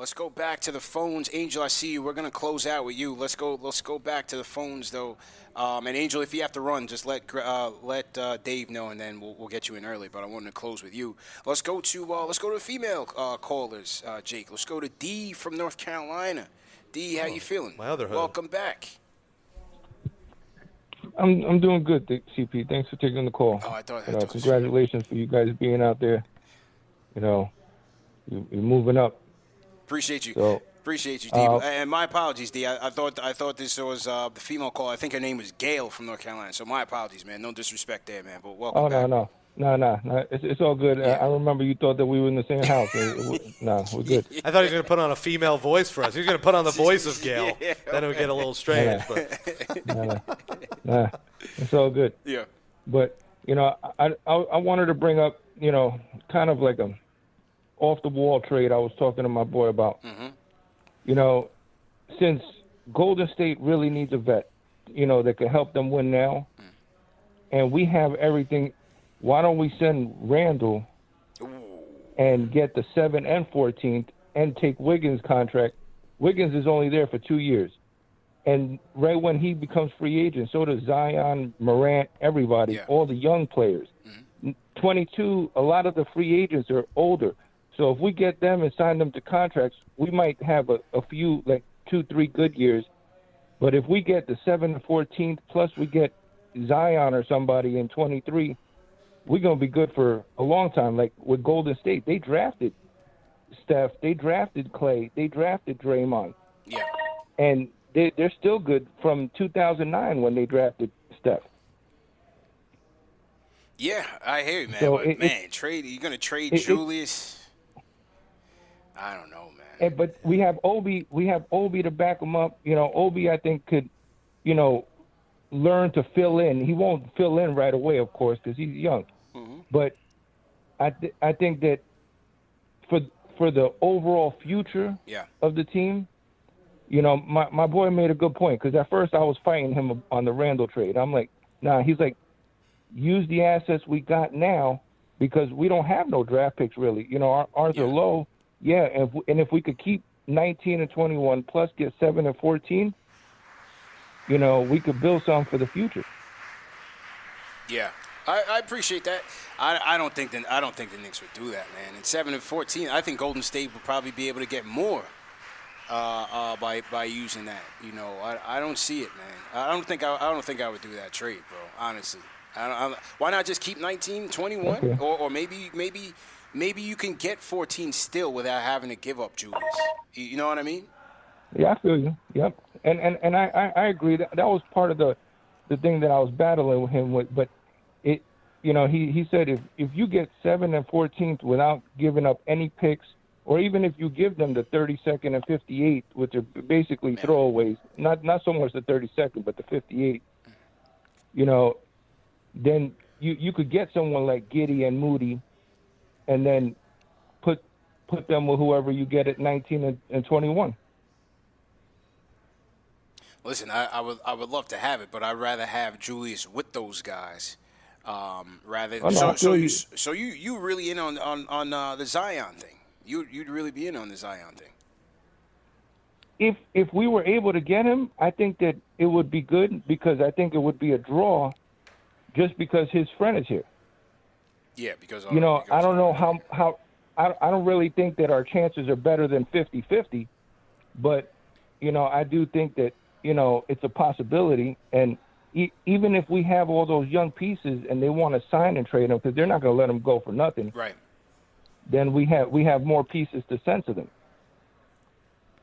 Let's go back to the phones. Angel, I see you. We're gonna close out with you. Let's go. Let's go back to the phones though. Um, and Angel, if you have to run, just let uh, let uh, Dave know, and then we'll, we'll get you in early. But I wanted to close with you. Let's go to uh, let's go to the female uh, callers, uh, Jake. Let's go to D from North Carolina. D, how you feeling? my other hood. Welcome back. I'm I'm doing good, CP. Thanks for taking the call. Oh, I thought- I you know, thought- congratulations for you guys being out there. You know, you're moving up. Appreciate you. So, Appreciate you, D. uh, and my apologies, D. I, I thought I thought this was uh, the female call. I think her name was Gail from North Carolina. So my apologies, man. No disrespect there, man. But welcome Oh back. no no no no no. It's it's all good. I, I remember you thought that we were in the same house. It- it- no, we're good. I thought he was going to put on a female voice for us. He was going to put on the voice of Gail. Yeah, then it would get a little strange. But No, no, nah, it's all good. Yeah. But you know, I, I I wanted to bring up you know kind of like a off the wall trade I was talking to my boy about. Mm-hmm. You know, since Golden State really needs a vet, you know, that can help them win now, mm. and we have everything. Why don't we send Randle and get the seven and fourteenth and take Wiggins' contract? Wiggins is only there for two years. And right when he becomes free agent, so does Zion, Morant, everybody, Yeah. all the young players. Mm-hmm. 22, a lot of the free agents are older. So if we get them and sign them to contracts, we might have a, a few, like two, three good years. But if we get the 7 and 14th, plus we get Zion or somebody in 23, we're going to be good for a long time. Like with Golden State, they drafted Steph, they drafted Clay, they drafted Draymond Yeah. and they, they're still good from 2009 when they drafted Steph. Yeah, I hear you, man. So but it- man, trade. You're gonna trade it- it- Julius? I don't know, man. And, but we have Obi, we have Obi to back him up. You know, Obi, I think could, you know, learn to fill in. He won't fill in right away, of course, because he's young. Mm-hmm. But I, th- I think that for for the overall future Yeah. of the team, you know, my my boy made a good point because at first I was fighting him on the Randle trade. I'm like, nah. He's like, use the assets we got now because we don't have no draft picks really. You know, our, ours Yeah. are low. Yeah, and if, we, and if we could keep 19 and 21 plus get seven and 14, you know, we could build something for the future. Yeah, I, I appreciate that. I, I don't think the, I don't think the Knicks would do that, man. In seven and fourteen, I think Golden State would probably be able to get more uh, uh, by by using that. You know, I, I don't see it, man. I don't think I, I don't think I would do that trade, bro. Honestly, I don't, I don't- why not just keep 19, 21? Okay. or or maybe maybe maybe you can get fourteen still without having to give up Julius. You, know what I mean? Yeah, I feel you. Yep. And and and I I, I agree that that was part of the the thing that I was battling with him with, but it you know he he said if if you get seven and fourteenth without giving up any picks or even if you give them the 32nd and 58, which are basically throwaways, not not so much the 32nd, but the 58, you know, then you you could get someone like Giddey and Moody, and then put put them with whoever you get at 19 and, and 21. Listen, I, I would I would love to have it, but I'd rather have Julius with those guys. Um, rather, Oh, no, so, so you you. so you you really in on on on uh, the Zion thing? You you'd really be in on the Zion thing? If if we were able to get him, I think that it would be good because I think it would be a draw, just because his friend is here. Yeah, because you know, because I don't know how how I, I don't really think that our chances are better than 50-50, but you know, I do think that you know it's a possibility, and e- even if we have all those young pieces and they want to sign and trade them because they're not going to let them go for nothing, Right. then we have we have more pieces to send to them.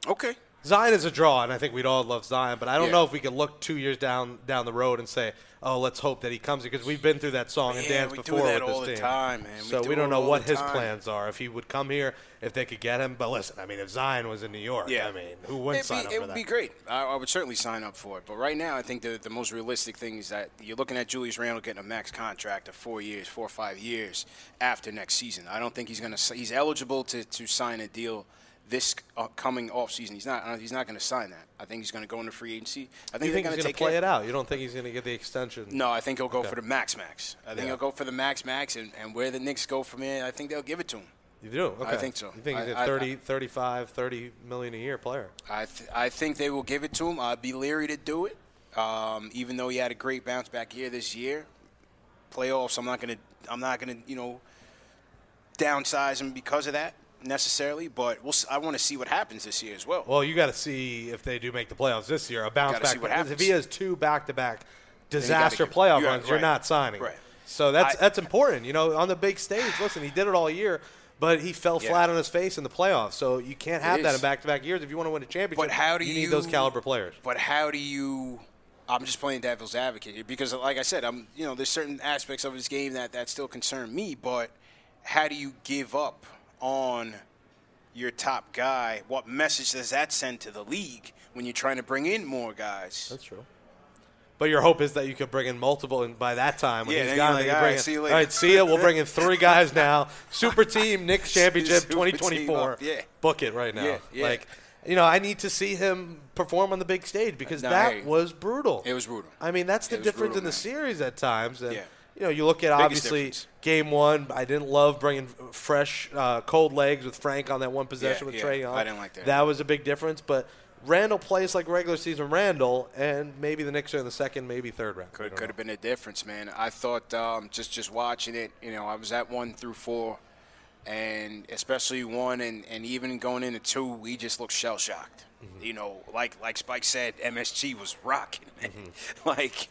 Okay. Zion is a draw, and I think we'd all love Zion. But I don't Yeah. know if we could look two years down down the road and say, "Oh, let's hope that he comes," because we've been through that song and dance before with this the team. time, man. We So do we don't know what his time. plans are. If he would come here, if they could get him. But listen, I mean, if Zion was in New York, Yeah. I mean, who wouldn't It'd sign be, up it would that? be great. I, I would certainly sign up for it. But right now, I think that the most realistic thing is that you're looking at Julius Randle getting a max contract of four years, four or five years after next season. I don't think he's going to. He's eligible to, to sign a deal this uh, coming off season. He's not. He's not going to sign that. I think he's going to go into free agency. I think think he's going going to to play care- it out? You don't think he's going to get the extension? No, I think he'll go Okay. for the max max. I think Yeah. he'll go for the max max, and, and where the Knicks go from here, I think they'll give it to him. You do? Okay. I think so. You think he's I- a I- 30, 35, 30 million a year player? I th- I think they will give it to him. I'd be leery to do it, um, even though he had a great bounce back year this year. Playoffs, I'm not gonna I'm not gonna you know downsize him because of that necessarily, but we'll, I want to see what happens this year as well. Well, you got to see if they do make the playoffs this year. A bounce Gotta back. what because If he has two back-to-back disaster playoff yeah, runs, you're not signing. Right. So that's I- that's important. You know, on the big stage. Listen, he did it all year, but he fell Yeah. flat on his face in the playoffs. So you can't have that in back-to-back years if you want to win a championship. But how do you you, need those caliber players? But how do you? I'm just playing devil's advocate here because, like I said, I'm you know there's certain aspects of his game that that still concern me. But how do you give up on your top guy? What message does that send to the league when you're trying to bring in more guys? That's true. But your hope is that you could bring in multiple, and by that time, when Yeah, he's gone, like, you bring right, in, see you all later." right, see ya. We'll bring in three guys now. Super team, Knicks championship, Super 2024. yeah. Book it right now. Yeah, yeah. Like, you know, I need to see him perform on the big stage because No, that you. was brutal. It was brutal. I mean, that's the difference brutal, in the man. series at times. And, Yeah. You know, you look at obviously difference. game one. I didn't love bringing fresh, uh, cold legs with Frank on that one possession Yeah, with yeah. Trae Young. I didn't like that. That was a big difference. But Randle plays like regular season Randle, and maybe the Knicks are in the second, maybe third round. Could could know. have been a difference, man. I thought um, just just watching it, you know, I was at one through four, and especially one, and, and even going into two, we just looked shell shocked. Mm-hmm. You know, like like Spike said, MSG was rocking, man. Mm-hmm. like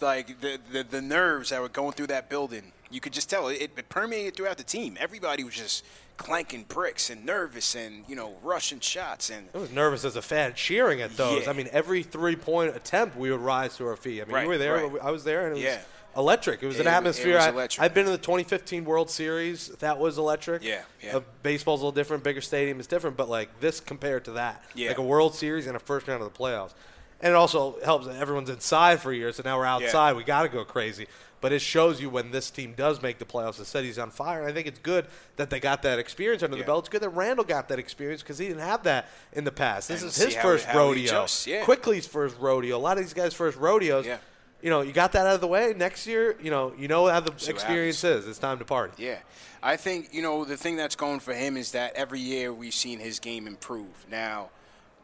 like the, the the nerves that were going through that building, you could just tell it, it permeated throughout the team. Everybody was just clanking bricks and nervous, and you know, rushing shots, and I was nervous as a fan cheering at those. Yeah. I mean, every three point attempt, we would rise to our feet. I mean, Right, you were there. right. I was there, and it was Yeah. Electric. It was an wa- it atmosphere. was I, electric. I've been to the 2015 World Series. That was electric. Yeah, yeah. Uh, baseball's a little different. Bigger stadium is different, but like this compared to that, Yeah. like a World Series and a first round of the playoffs. And it also helps that everyone's inside for a year, so now we're outside. We got to go crazy. But it shows you when this team does make the playoffs. The city's on fire. And I think it's good that they got that experience under Yeah. the belt. It's good that Randle got that experience because he didn't have that in the past. This And is his first how rodeo. adjusts, yeah. Quickley's first rodeo. A lot of these guys' first rodeos. Yeah. You know, you got that out of the way. Next year, you know, you know how the experience is. It's time to party. Yeah. I think, you know, the thing that's going for him is that every year we've seen his game improve. Now,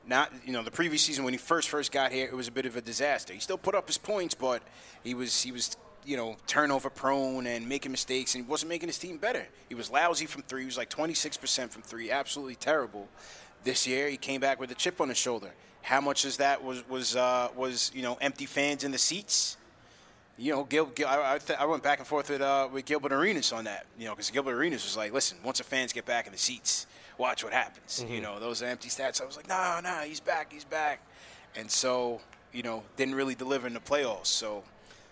not, you know, the previous season when he first first got here, it was a bit of a disaster. He still put up his points, but he was he was, you know, turnover prone and making mistakes and he wasn't making his team better. He was lousy from 3. He was like 26% from 3, absolutely terrible. This year he came back with a chip on his shoulder. How much of that was was uh, was, you know, empty fans in the seats? you know, Gil, Gil I, I, th- I went back and forth with uh, with Gilbert Arenas on that. You know, because Gilbert Arenas was like, "Listen, once the fans get back in the seats, watch what happens." You know, those empty stats. I was like, "No, no, he's back, he's back," and so you know, didn't really deliver in the playoffs. So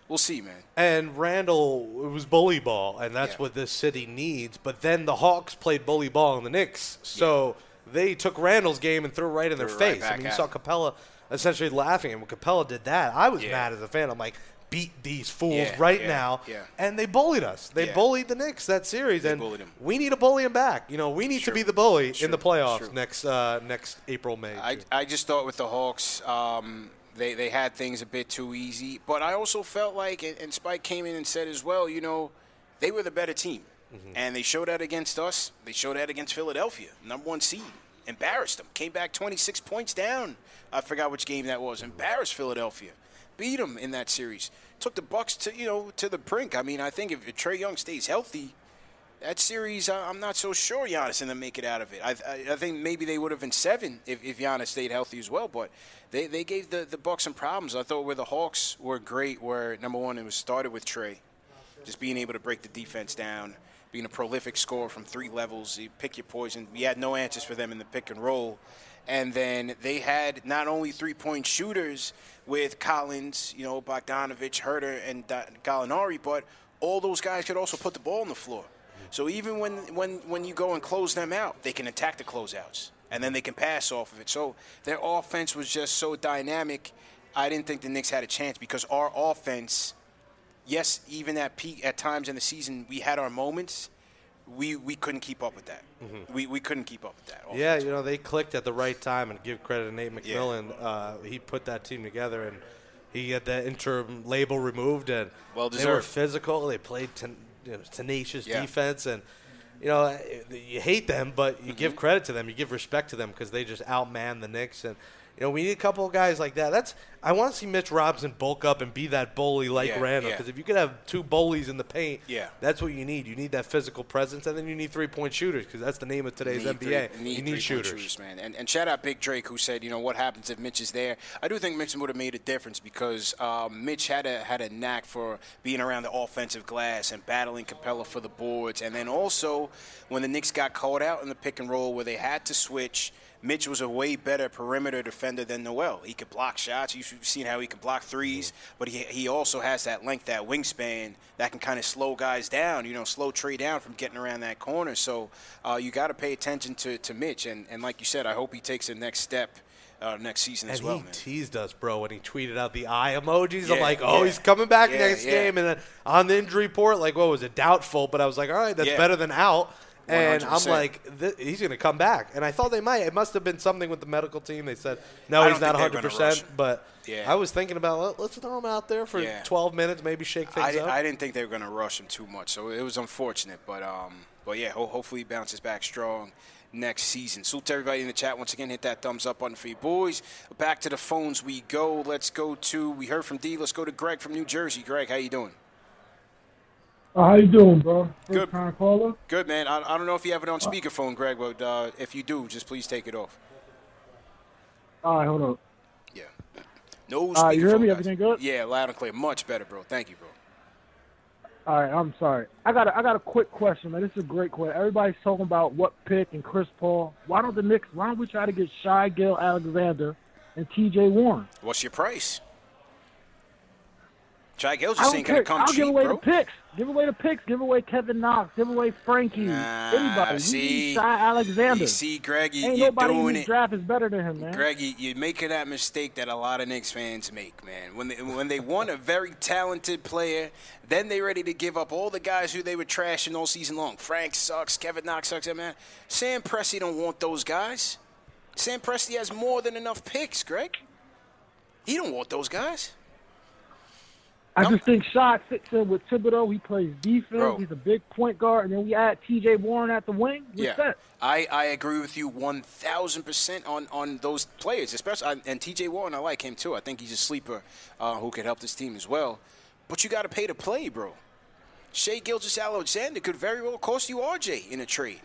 We'll see, man. And Randle, it was bully ball, and that's Yeah. what this city needs. But then the Hawks played bully ball in the Knicks, so they took Randle's game and threw it right in their Threw right face. I mean, you saw. Capela essentially laughing, and when Capela did that, I was Yeah. mad as a fan. I'm like, beat these fools Yeah, right yeah, now, yeah. and they bullied us. They bullied the Knicks that series, They and we need to bully them back. You know, we need True. to be the bully True. in the playoffs True. next uh, next April May. I, I just thought with the Hawks, um, they, they had things a bit too easy. But I also felt like, and Spike came in and said as well, you know, they were the better team. Mm-hmm. And they showed that against us. They showed that against Philadelphia, number one seed. Embarrassed them. Came back 26 points down. I forgot which game that was. Embarrassed Philadelphia. Beat them in that series. Took the Bucks to you know to the brink. I mean, I think if Trae Young stays healthy, that series, I- I'm not so sure Giannis going to make it out of it. I, I, I think maybe they would have been seven if, if Giannis stayed healthy as well. But they, they gave the, the Bucks some problems. I thought where the Hawks were great, where number one, it was started with Trey, just being able to break the defense down, being a prolific scorer from three levels. You pick your poison. We had no answers for them in the pick and roll. And then they had not only three point shooters with Collins, you know, Bogdanovich, Huerter, and Gallinari, but all those guys could also put the ball on the floor. So even when, when, when you go and close them out, they can attack the closeouts, and then they can pass off of it. So their offense was just so dynamic. I didn't think the Knicks had a chance because our offense, yes, even at peak at times in the season, we had our moments. We we couldn't keep up with that. We, we couldn't keep up with that. Mm-hmm. Yeah, you know they clicked at the right time, and give credit to Nate Yeah. McMillan. Uh, he put that team together, and he had that interim label removed, and Well they were physical. They played ten, you know, tenacious Yeah. defense, and you know you hate them, but you Mm-hmm. give credit to them. You give respect to them because they just outman the Knicks, and you know we need a couple of guys like that. That's I want to see Mitch Robinson bulk up and be that bully like Yeah, Randle, yeah. because if you could have two bullies in the paint, Yeah. that's what you need. You need that physical presence, and then you need three point shooters because that's the name of today's Need NBA. three- you need three-point shooters. man. And, and shout out Big Drake who said, you know, what happens if Mitch is there? I do think Mitch would have made a difference because um, Mitch had a had a knack for being around the offensive glass and battling Capela for the boards. And then also when the Knicks got caught out in the pick and roll where they had to switch. Mitch was a way better perimeter defender than Noel. He could block shots. You've seen how he can block 3s but he, he also has that length, that wingspan that can kind of slow guys down, you know, slow Trae down from getting around that corner. So uh, you got to pay attention to, to Mitch. And, and like you said, I hope he takes the next step uh, next season And as well, he man. teased us, bro, when he tweeted out the eye emojis. I'm like, oh, yeah. he's coming back Yeah, next yeah. game. And then on the injury report, like, what was it, doubtful? But I was like, all right, that's Yeah. better than out. And I'm like, th- he's going to come back. And I thought they might. It must have been something with the medical team. They said, no, I he's not think they're 100%. rush. But Yeah. I was thinking about, Let, let's throw him out there for Yeah. 12 minutes, maybe shake things I, up. I didn't think they were going to rush him too much, so it was unfortunate. But um, but yeah, ho- hopefully he bounces back strong next season. Salute to everybody in the chat once again. Hit that thumbs up button for you boys. Back to the phones we go. Let's go to we heard from D. Let's go to Greg from New Jersey. Greg, how you doing? Uh, how you doing, bro? First Good. time caller. Good man. I, I don't know if you have it on speakerphone, Greg, but uh, if you do, just please take it off. All right, hold on. Yeah. No Uh, you hear me? guys. Everything good? Yeah, loud and clear. Much better, bro. Thank you, bro. All right, I'm sorry. I got a, I got a quick question, man. This is a great question. Everybody's talking about what pick and Chris Paul. Why don't the Knicks? Why don't we try to get Shai Gilgeous-Alexander and T.J. Warren? What's your price? Gil's I just ain't gonna care. come I'll cheap, give away bro. the picks. Give away the picks. Give away Kevin Knox. Give away Frankie. Nah, Anybody. See, Shai Alexander. You see, Greg, you, Ain't you're nobody in doing it. draft is better than him, man. Greg, you, you're making that mistake that a lot of Knicks fans make, man. When they when they want a very talented player, then they're ready to give up all the guys who they were trashing all season long. Frank sucks, Kevin Knox sucks, man. Sam Presti don't want those guys. Sam Presti has more than enough picks, Greg. He don't want those guys. I Nope. just think Shai fits in with Thibodeau. He plays defense. Bro. He's a big point guard, and then we add T.J. Warren at the wing. We're Yeah. I, I agree with you one thousand percent on on those players, especially and T.J. Warren. I like him too. I think he's a sleeper uh, who could help this team as well. But you got to pay to play, bro. Shai Gilgeous-Alexander could very well cost you RJ in a trade.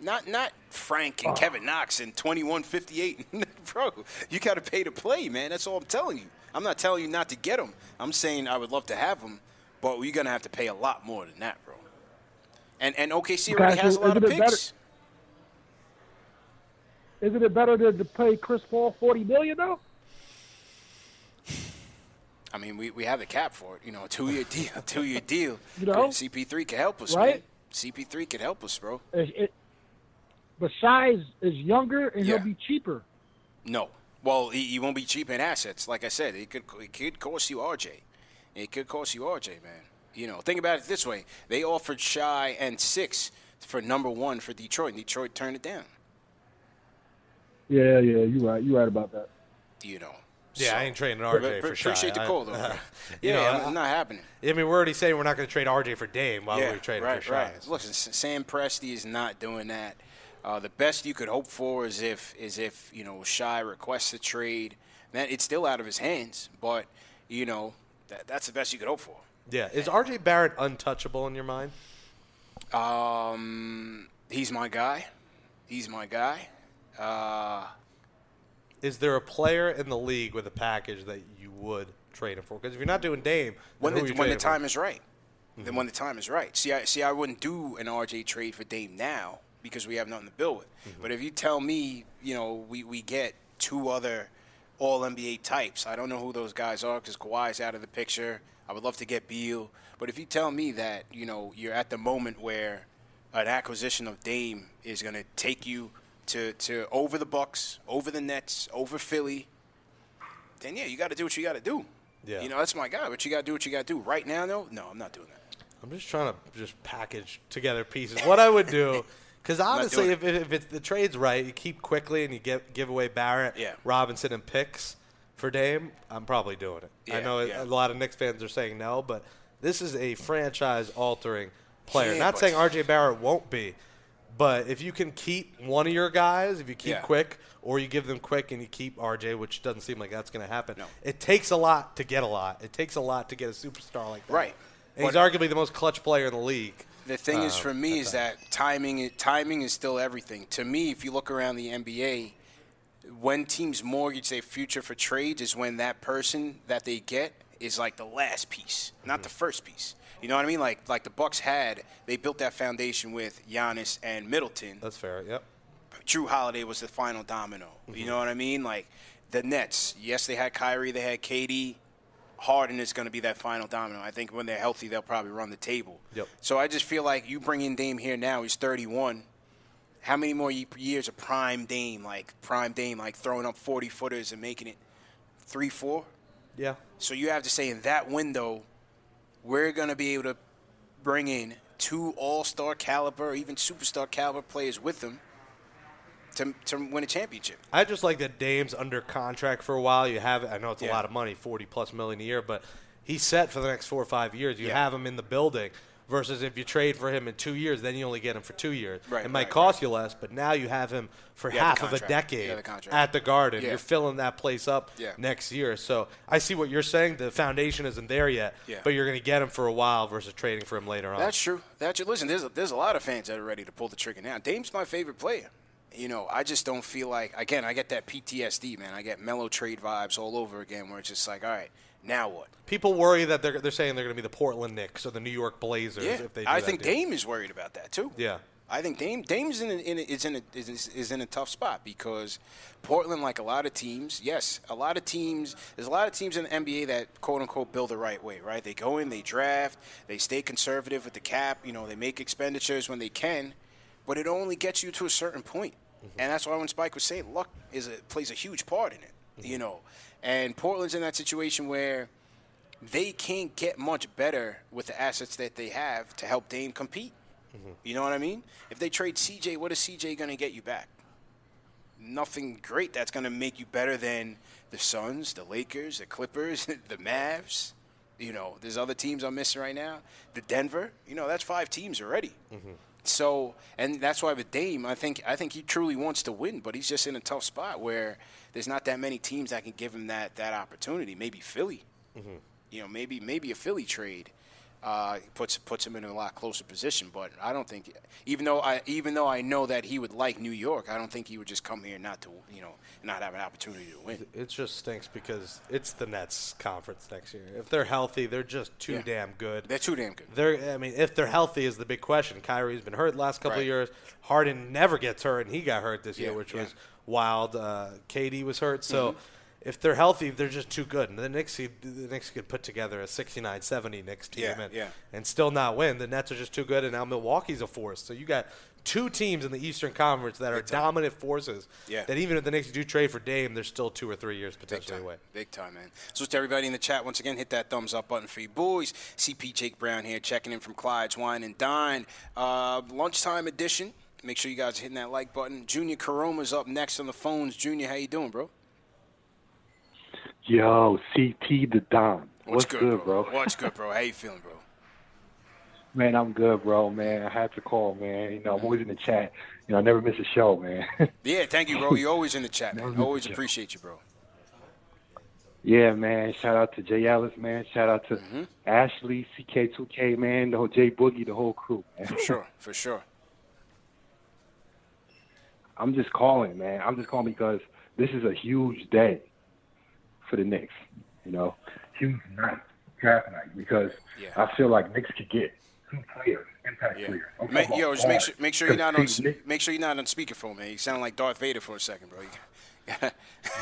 Not not Frank and Kevin Knox and twenty one fifty eight, bro. You got to pay to play, man. That's all I'm telling you. I'm not telling you not to get them. I'm saying I would love to have them, but you're gonna have to pay a lot more than that, bro. And and OKC already has a lot of isn't better- picks. Isn't it better to, to pay Chris Paul forty million though? I mean, we, we have the cap for it. You know, a two year deal, two year deal. You know? CP3 can help us, Right? man. CP3 can help us, bro. It, it, is, is younger and Yeah. he'll be cheaper. No. Well, he, he won't be cheap in assets. Like I said, it could it could cost you RJ. It could cost you RJ, man. You know, think about it this way: they offered Shai and six for number one for Detroit, and Detroit turned it down. Yeah, yeah, you're right. You're right about that. You know. Yeah, So- I ain't trading RJ but for Shai. Appreciate the call, though. man. you yeah, know, it's I- not happening. I mean, we're already saying we're not going to trade RJ for Dame. Why yeah, would we trade right, for right. Shai? Look, S- Sam Presti is not doing that. Uh, the best you could hope for is if is if you know Shai requests a trade. That it's still out of his hands, but you know that, that's the best you could hope for. Yeah, is RJ Barrett untouchable in your mind? Um, he's my guy. He's my guy. Uh, Is there a player in the league with a package that you would trade him for? Because if you're not doing Dame, when the when the trading for? time is right, then when the time is right. See, I see. I wouldn't do an RJ trade for Dame now because we have nothing to build with. Mm-hmm. But if you tell me, you know, we we get two other All NBA types. I don't know who those guys are because Kawhi's out of the picture. I would love to get Beal. But if you tell me that, you know, you're at the moment where an acquisition of Dame is going to take you to, to over the Bucks, over the Nets, over Philly, then yeah, you got to do what you got to do. Yeah. You know, that's my guy. But you got to do what you got to do. Right now, though, no, I'm not doing that. I'm just trying to just package together pieces. What I would do, because honestly, if, if it's the trade's right, you keep Quickley and you get give away Barrett, Yeah. Robinson, and picks for Dame. I'm probably doing it. I know yeah. a lot of Knicks fans are saying no, but this is a franchise-altering player. Yeah, Not saying RJ Barrett won't be, but if you can keep one of your guys, if you keep Yeah. quick, or you give them quick and you keep RJ, which doesn't seem like that's going to happen. No. It takes a lot to get a lot. It takes a lot to get a superstar like that. Right. And he's arguably the most clutch player in the league. The thing is, Um, for me, is that timing. Timing is still everything. To me, if you look around the NBA, when teams mortgage their future for trades, is when that person that they get is like the last piece, not the first piece. You know what I mean? Like like the Bucks had, they built that foundation with Giannis and Middleton. That's fair. Yep. Jrue Holiday was the final domino. You know what I mean? Like the Nets. Yes, they had Kyrie, they had KD. Harden is going to be that final domino. I think when they're healthy, they'll probably run the table. Yep. So I just feel like you bring in Dame here now. He's 31. How many more years of prime Dame, like prime Dame, like throwing up 40 footers and making it three, four? Yeah. So you have to say in that window, we're going to be able to bring in two all-star caliber, or even superstar caliber players with them to, to win a championship. I just like that Dame's under contract for a while. You have I know it's a Yeah. lot of money, forty plus million a year, but he's set for the next four or five years. You Yeah. have him in the building. Versus if you trade for him in two years, then you only get him for two years. Right, it might right, cost you less, but now you have him for You half of a decade the at the Garden. Yeah. You're filling that place up Yeah. next year. So I see what you're saying. The foundation isn't there yet, Yeah. but you're going to get him for a while versus trading for him later on. That's true. That's true. Listen, there's a, there's a lot of fans that are ready to pull the trigger now. Dame's my favorite player. You know, I just don't feel like again. I get that PTSD, man. I get Melo trade vibes all over again, where it's just like, all right, now what? People worry that they're, they're saying they're going to be the Portland Knicks or the New York Blazers Yeah, if they do I think deal. Dame is worried about that too. Yeah. I think Dame Dame's in a, in a, is in a, is, is in a tough spot because Portland, like a lot of teams, yes, a lot of teams. There's a lot of teams in the NBA that quote unquote build the right way, right? They go in, they draft, they stay conservative with the cap. You know, they make expenditures when they can, but it only gets you to a certain point, Mm-hmm. and that's why when Spike was saying luck is a, plays a huge part in it. Mm-hmm. You know, and Portland's in that situation where they can't get much better with the assets that they have to help Dame compete. Mm-hmm. You know what I mean? If they trade CJ, what is CJ going to get you back? Nothing great that's going to make you better than the Suns, the Lakers, the Clippers, the Mavs. You know, there's other teams I'm missing right now. The Denver, you know, that's five teams already. So, and that's why with Dame, I think I think he truly wants to win, but he's just in a tough spot where there's not that many teams that can give him that that opportunity. Maybe Philly, mm-hmm. you know, maybe maybe a Philly trade uh, puts puts him in a lot closer position. But I don't think, even though I even though I know that he would like New York, I don't think he would just come here not to you know not have an opportunity to win. It just stinks because it's the Nets conference next year. If they're healthy, they're just too Yeah. damn good. They're too damn good. They're, I mean, if they're healthy is the big question. Kyrie's been hurt the last couple of years. Harden never gets hurt, and he got hurt this year, which yeah. was wild. Uh, KD was hurt, so if they're healthy, they're just too good. And the Knicks, the Knicks could put together a 69-70 Knicks team Yeah, and, yeah. and still not win. The Nets are just too good, and now Milwaukee's a force. So you got two teams in the Eastern Conference that are Big time. dominant forces. Yeah. That even if the Knicks do trade for Dame, they're still two or three years potentially time. away. Big time, man. So to everybody in the chat, once again, hit that thumbs up button for you boys. CP Jake Brown here, checking in from Clyde's Wine and Dine. Uh, lunchtime edition. Make sure you guys are hitting that like button. Junior Karoma's up next on the phones. Junior, how you doing, bro? Yo, CT the Don. What's, What's, good, bro? What's good, bro? How you feeling, bro? Man, I'm good, bro. Man, I had to call, man. You know, I'm always in the chat. You know, I never miss a show, man. Yeah, thank you, bro. You're always in the chat, man. Always appreciate you, bro. yeah, man. Shout out to Jay Ellis, man. Shout out to Mm-hmm. Ashley, CK2K, man. The whole Jay Boogie, the whole crew, man. For sure, for sure. I'm just calling, man. I'm just calling because this is a huge day for the Knicks. You know, huge night, draft night, because Yeah. I feel like Knicks could get two players, impact Yeah. players. Ma- yo, about just make sure make sure you're not on Because, see, Knicks- make sure you're not on speakerphone, man. You sound like Darth Vader for a second, bro.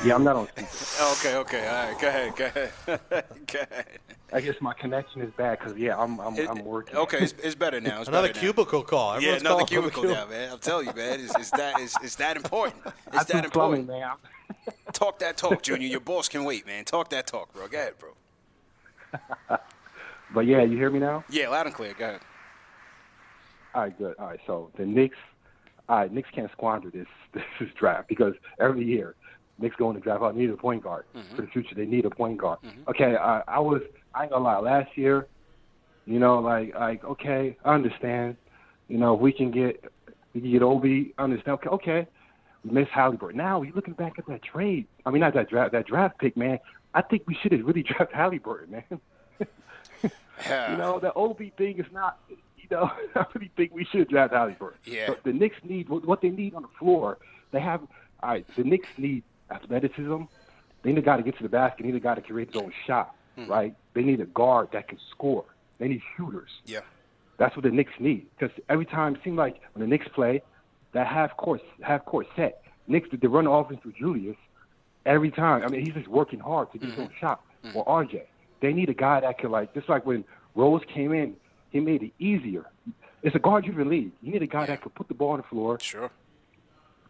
Yeah, I'm not on speaker. okay, okay, all right. Go ahead, go ahead, go ahead. I guess my connection is bad because yeah, I'm I'm, I'm working. Okay, it's, it's better now. It's Another better now. cubicle call. Yeah, Everyone's another calling from cubicle now, man. I'm telling you, man. It's, it's that it's, it's that important. I It's that do plumbing, important. man. Talk that talk, Junior. Your boss can wait, man. Talk that talk, bro. Go ahead, bro. But yeah, you hear me now? Yeah, loud and clear. Go ahead. All right, good. All right, so the Knicks, all right, Knicks can't squander this this draft because every year Knicks go in the draft. I need a point guard for mm-hmm. the future. They need a point guard. Mm-hmm. Okay, I, I was I ain't gonna lie. Last year, you know, like like okay, I understand. You know, we can get we can get Obi. I understand. Okay, okay. Miss Halliburton. Now we looking back at that trade. I mean, not that draft that draft pick, man. I think we should have really drafted Halliburton, man. You know, the Obi thing is not. You know, I really think we should draft Halliburton. Yeah. But the Knicks need what they need on the floor. They have. All right, the Knicks need athleticism. They need a guy to get to the basket. They need a guy to create his own shot. Hmm. Right. They need a guard that can score. They need shooters. Yeah. That's what the Knicks need. Because every time it seems like when the Knicks play, that half court half court set, Knicks they run the offense with Julius every time. I mean, he's just working hard to get mm-hmm. his own shot. Mm-hmm. Or RJ, they need a guy that can like just like when Rose came in, he made it easier. It's a guard-driven league. You need a guy that can put the ball on the floor, Sure.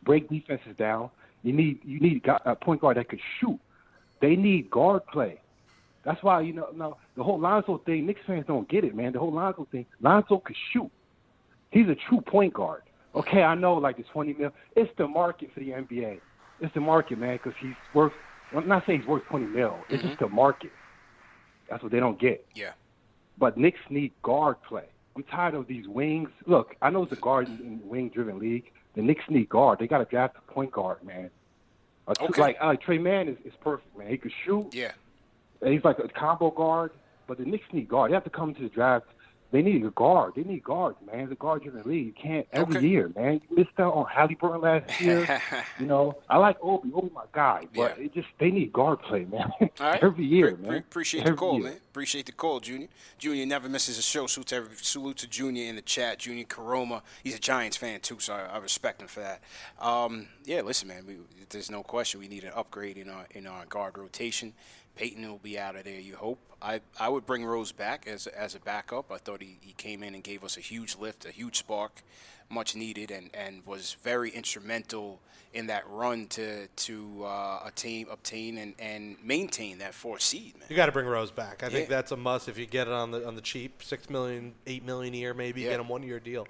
break defenses down. You need you need a point guard that could shoot. They need guard play. That's why you know no the whole Lonzo thing. Knicks fans don't get it, man. The whole Lonzo thing. Lonzo could shoot. He's a true point guard. Okay, I know like the twenty mil. It's the market for the NBA. It's the market, man, because he's worth. I'm not saying he's worth twenty mil. It's just the market. That's what they don't get. Yeah. But Knicks need guard play. I'm tired of these wings. Look, I know it's a guard and wing-driven league. The Knicks need guard. They got to draft a point guard, man. A two- Okay. Like uh, Tre Mann is, is perfect, man. He could shoot. Yeah. And He's like a combo guard. But the Knicks need guard. They have to come to the draft. They need a guard. They need guards, man. It's a guard-driven league. You can't every Okay. year, man. You missed out on Halliburton last year. you know, I like Obi. Obi, my guy. But Yeah. it just they need guard play, man. All right. every year, Pre- man. pre- appreciate every the call, year. man. Appreciate the call, Junior. Junior never misses a show. Salute to, every, salute to Junior in the chat. Junior Karoma. He's a Giants fan, too, so I, I respect him for that. Um, yeah, listen, man. We, there's no question we need an upgrade in our, in our guard rotation. Payton will be out of there, you hope. I, I would bring Rose back as, as a backup. I thought he, he came in and gave us a huge lift, a huge spark, much needed, and, and was very instrumental in that run to to uh, attain, obtain and, and maintain that fourth seed, man. You got to bring Rose back. I think that's a must if you get it on the on the cheap, six million, eight million a year, maybe Yeah. get him one year deal.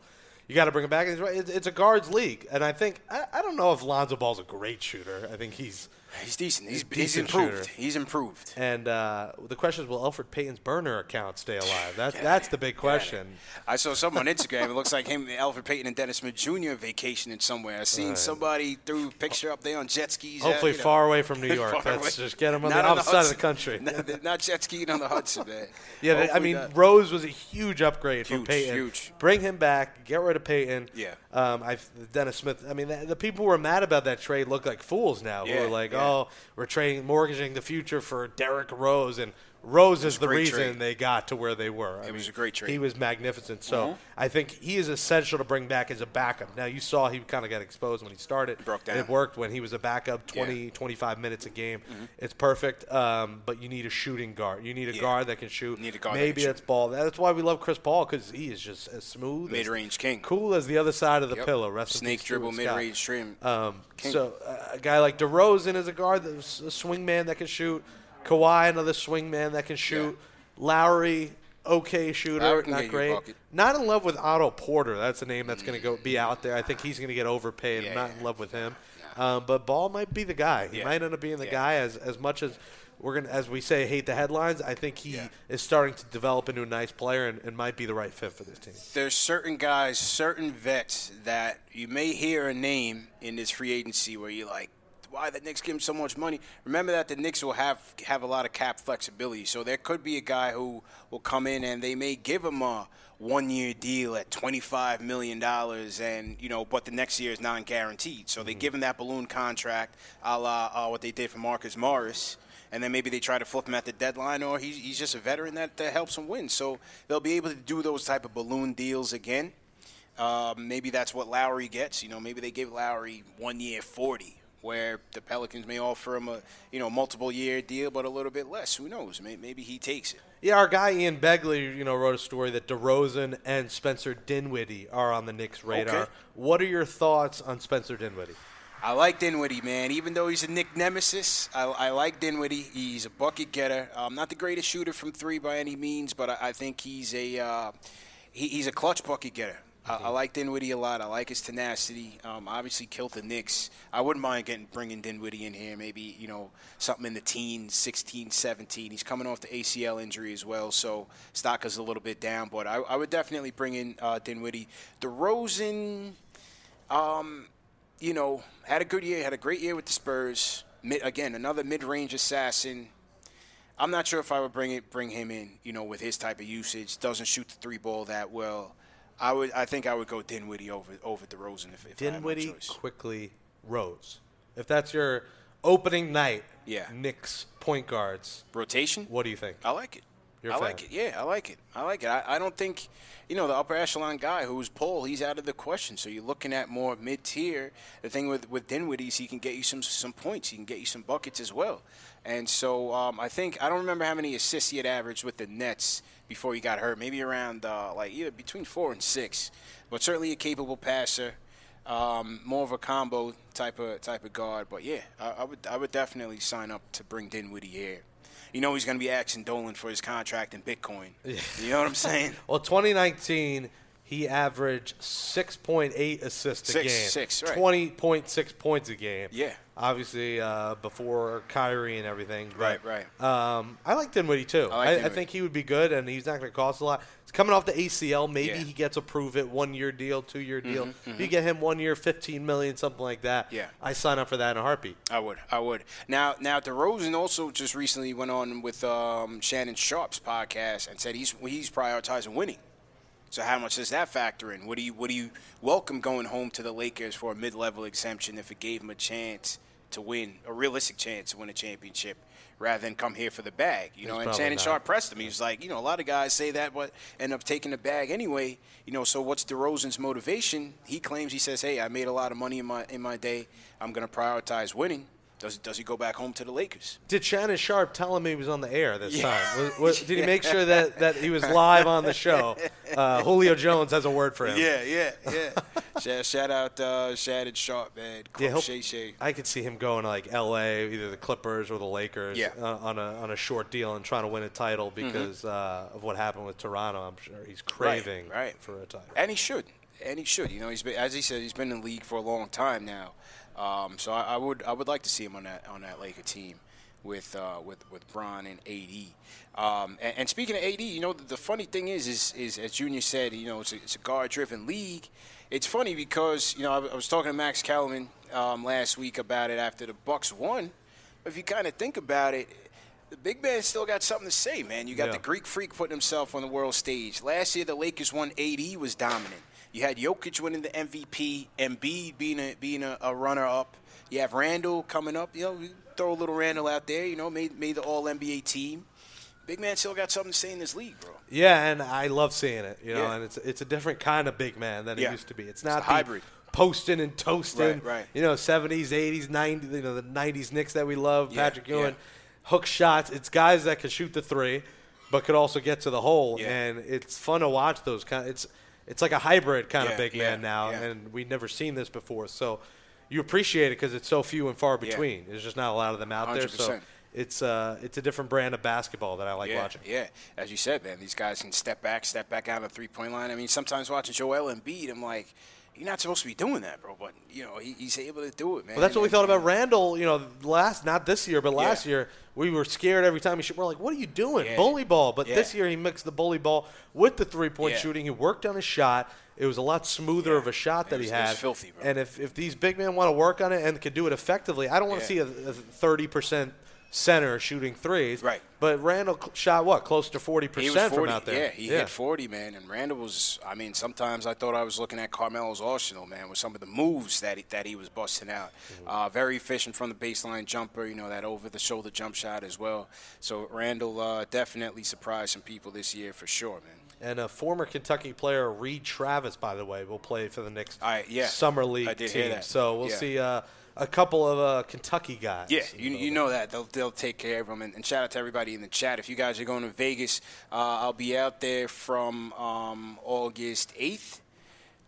You got to bring him back. It's, it's, it's a guards league, and I think I, I don't know if Lonzo Ball's a great shooter. I think he's He's decent. He's, He's he's, improved. shooter. He's improved. and uh, the question is, will Elfrid Payton's burner account stay alive? That's that's the big question. I saw something on Instagram. It looks like him, Alfred Payton, and Dennis Smith Jr. vacationing somewhere. I seen somebody threw a picture up there on jet skis. uh, Hopefully, you know. far away from New York. Away. just get him on Not the opposite side of the country. Not, not jet skiing on the Hudson, man. Yeah, I mean, not. Rose was a huge upgrade from Huge, Payton. huge. Bring him back. Get rid of Payton. Yeah. Um, I Dennis Smith. I mean, the, the people who were mad about that trade look like fools now. Who are like, yeah. Oh, we're trading, mortgaging the future for Derrick Rose, and Rose is the reason trade. they got to where they were. I It was mean, a great trade. He was magnificent. So Mhm. I think he is essential to bring back as a backup. Now you saw he kind of got exposed when he started. Broke down. It worked when he was a backup, 20, 25 minutes a game. It's perfect. Um, but you need a shooting guard. You need a Mm-hmm. Yeah. guard that can shoot. Need a guard Maybe that's ball. That's why we love Chris Paul because he is just as smooth, Mid-range king. cool as the other side of the Yep. pillow. Rest Snake dribble, mid-range stream. Um, King. so uh, a guy like DeRozan is a guard, a swing man that can shoot. Kawhi, another swing man that can shoot. Lowry, okay shooter, not get you a great. Not in love with Otto Porter. That's a name that's going to go be out there. I think he's going to get overpaid. Yeah, I'm not yeah. in love with him. Um, but Ball might be the guy. He Yeah. might end up being the Yeah. guy as as much as we're gonna as we say hate the headlines. I think he Yeah. is starting to develop into a nice player and, and might be the right fit for this team. there's certain guys, certain vets that you may hear a name in this free agency where you're like, why the Knicks give him so much money? Remember that the Knicks will have have a lot of cap flexibility, so there could be a guy who will come in and they may give him a one year deal at twenty five million dollars, and you know, but the next year is non guaranteed. So they give him that balloon contract, a la uh, what they did for Marcus Morris and then maybe they try to flip him at the deadline, or he's, he's just a veteran that, that helps him win. So they'll be able to do those type of balloon deals again. Um, maybe that's what Lowry gets. You know, maybe they give Lowry one year forty, where the Pelicans may offer him a you know multiple year deal, but a little bit less. Who knows? Maybe, he takes it. Yeah, our guy Ian Begley, you know, wrote a story that DeRozan and Spencer Dinwiddie are on the Knicks' radar. Okay. What are your thoughts on Spencer Dinwiddie? I like Dinwiddie, man. Even though he's a Nick nemesis, I, I like Dinwiddie. He's a bucket getter. Um, not the greatest shooter from three by any means, but I, I think he's a uh, he, he's a clutch bucket getter. I, I like Dinwiddie a lot. I like his tenacity. Um, obviously, killed the Knicks. I wouldn't mind getting bringing Dinwiddie in here. Maybe you know something in the teens, 16, 17. He's coming off the ACL injury as well, so stock is a little bit down. But I, I would definitely bring in uh, Dinwiddie. DeRozan um, you know, had a good year, had a great year with the Spurs. Mid, again, another mid-range assassin. I'm not sure if I would bring it, bring him in. You know, with his type of usage, doesn't shoot the three ball that well. I would, I think I would go Dinwiddie over over DeRozan if, if I had Dinwiddie choice. Quickley Rose. If that's your opening night, Yeah. Knicks point guards. Rotation. What do you think? I like it. You're I fan. like it. Yeah, I like it. I like it. I, I don't think, you know, the upper echelon guy who's Paul, he's out of the question. So you're looking at more mid tier. The thing with with Dinwiddie is he can get you some some points. He can get you some buckets as well. And so um, I think I don't remember how many assists he had averaged with the Nets before he got hurt. Maybe around uh, like either between four and six. But certainly a capable passer. Um, more of a combo type of type of guard, but yeah, I, I would I would definitely sign up to bring Dinwiddie here. You know he's going to be asking Dolan for his contract in Bitcoin. You know what I'm saying? Well, 2019, he averaged 6.8 assists a Six, game. six, right. 20.6 points a game. Yeah. Obviously, uh, before Kyrie and everything. But, Right, right. Um, I like Dinwiddie, too. I like I, I think he would be good, and he's not going to cost a lot. He's coming off the ACL. Maybe Yeah. he gets a prove it one year deal, two year deal. Mhm, If you get him one year, 15 million, something like that. Yeah. I sign up for that in a heartbeat. I would, I would. Now, now DeRozan also just recently went on with um, Shannon Sharpe's podcast and said he's he's prioritizing winning. So how much does that factor in? Would he would he welcome going home to the Lakers for a mid-level exemption if it gave him a chance to win, a realistic chance to win a championship, rather than come here for the bag? You know, and Shannon not. Sharpe pressed him. He was like, you know, a lot of guys say that, but end up taking the bag anyway. You know, so what's DeRozan's motivation? He claims he says, "Hey, I made a lot of money in my in my day. I'm going to prioritize winning." Does does he go back home to the Lakers? Did Shannon Sharpe tell him he was on the air this Yeah. time? Was, was, did he make sure that, that he was live on the show? Uh, Julio Jones has a word for him. Yeah, yeah, yeah. shout, shout out uh, Shannon Sharpe, man. Yeah, Shay Shay. I could see him going to like L.A., either the Clippers or the Lakers, Yeah. uh, on a on a short deal and trying to win a title because uh, of what happened with Toronto. I'm sure he's craving Mm-hmm. right. for a title. And he should. And he should. You know, he's been, as he said, he's been in the league for a long time now. Um, so I, I would I would like to see him on that on that Laker team with uh, with with Bron and AD. Um, and, and speaking of AD, you know the, the funny thing is, is is as Junior said, you know it's a, it's a guard driven league. It's funny because you know I, I was talking to Max Kellerman um, last week about it after the Bucks won. But if you kind of think about it, the big man still got something to say, man. You got Yeah. the Greek freak putting himself on the world stage. Last year, the Lakers won 80, was dominant. You had Jokic winning the MVP, Embiid being a being a, a runner up. You have Randle coming up. You know, you throw a little Randle out there. You know, made made the All NBA team. big man still got something to say in this league, bro. Yeah, and I love seeing it. You know, Yeah. and it's it's a different kind of big man than Yeah. it used to be. It's not the hybrid. posting and toasting. Right, right. You know, seventies, eighties, nineties. You know, the nineties Knicks that we love. Yeah, Patrick Ewing, yeah. hook shots. It's guys that can shoot the three, but could also get to the hole, Yeah. and it's fun to watch those kind. It's it's like a hybrid kind Yeah, of big yeah, man now, yeah. and we've never seen this before. So you appreciate it because it's so few and far between. There's just not a lot of them out there. So it's uh it's a different brand of basketball that I like yeah, watching. Yeah, as you said, man, these guys can step back, step back out of the three point line. I mean, sometimes watching Joel Embiid, I'm like, you're not supposed to be doing that, bro. But you know, he, he's able to do it, man. Well, that's what we thought about Randle. You know, last not this year, but last Yeah. year we were scared every time he shot. We're like, "What are you doing, Yeah. bully ball?" But Yeah. this year he mixed the bully ball with the three point shooting. He worked on his shot. It was a lot smoother of a shot that was- he had. filthy, bro. And if, if these big men want to work on it and can do it effectively, I don't want to see a thirty percent center shooting threes. Right. But Randle shot what close to forty He was percent 40. from out there. Yeah, he hit 40, man. And Randle was, I mean, sometimes I thought I was looking at Carmelo's arsenal, man, with some of the moves that he, that he was busting out. Mm-hmm. Uh, very efficient from the baseline jumper, you know, that over the shoulder jump shot as well. So Randle uh, definitely surprised some people this year for sure, man. And a former Kentucky player, Reed Travis, by the way, will play for the next I- yeah. summer league I did team. hear that. So we'll Yeah. see uh, a couple of uh, Kentucky guys. Yeah, you, you know that they'll they'll take care of them. And, and shout out to everybody in the chat. If you guys are going to Vegas, uh, I'll be out there from um, August eighth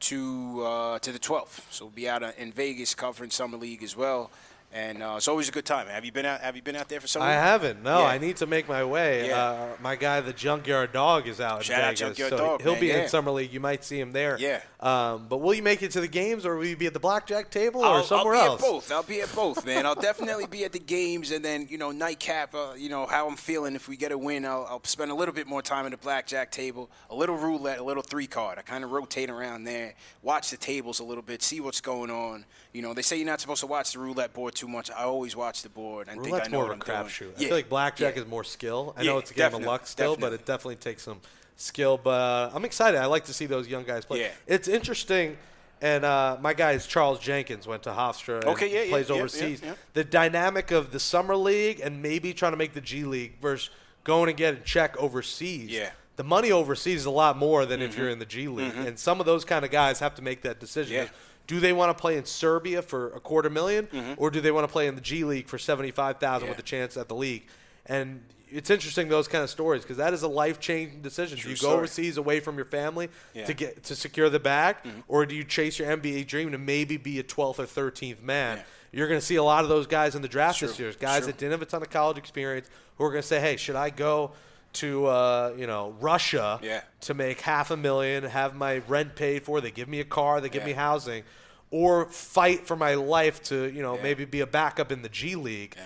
to uh, to the twelfth. So we'll be out uh, in Vegas covering summer league as well. And uh, it's always a good time. Have you been out? Have you been out there for summer? I haven't. No, Yeah. I need to make my way. Yeah. Uh, my guy, the Junkyard Dog, is out Shout in out Vegas, Junkyard so Dog, he'll man, be yeah. in summer league. You might see him there. Yeah. Um, but will you make it to the games, or will you be at the blackjack table, or I'll, somewhere I'll be else? at both. I'll be at both, man. I'll definitely be at the games, and then you know, nightcap. Uh, you know how I'm feeling. If we get a win, I'll, I'll spend a little bit more time at the blackjack table, a little roulette, a little three card. I kind of rotate around there, watch the tables a little bit, see what's going on. You know, they say you're not supposed to watch the roulette board too much. I always watch the board and think I know more of a crapshoot. I feel like blackjack yeah. is more skill. I Yeah, know it's a game of luck still, but it definitely takes some skill. But uh, I'm excited. I like to see those young guys play. Yeah. It's interesting. And uh, my guy is Charles Jenkins. Went to Hofstra. Okay, yeah, yeah, plays overseas. The dynamic of the summer league and maybe trying to make the G League versus going and getting check overseas. Yeah. Mm-hmm. The money overseas is a lot more than if you're in the G League, and some of those kind of guys have to make that decision. Yeah. Do they want to play in Serbia for a quarter 1000000 or do they want to play in the G League for seventy-five thousand Mm-hmm. Yeah. with a chance at the league? And it's interesting those kind of stories because that is a life-changing decision. do True you go story. overseas away from your family Yeah. Mm-hmm. to get to secure the bag, or do you chase your NBA dream to maybe be a twelfth or thirteenth man? Yeah. You're going to see a lot of those guys in the draft this year. Guys that didn't have a ton of college experience who are going to say, "Hey, should I go?" To uh, you know Russia Yeah. to make half a million, have my rent paid for. They give me a car, they give Yeah. me housing, or fight for my life to you know Yeah. maybe be a backup in the G League.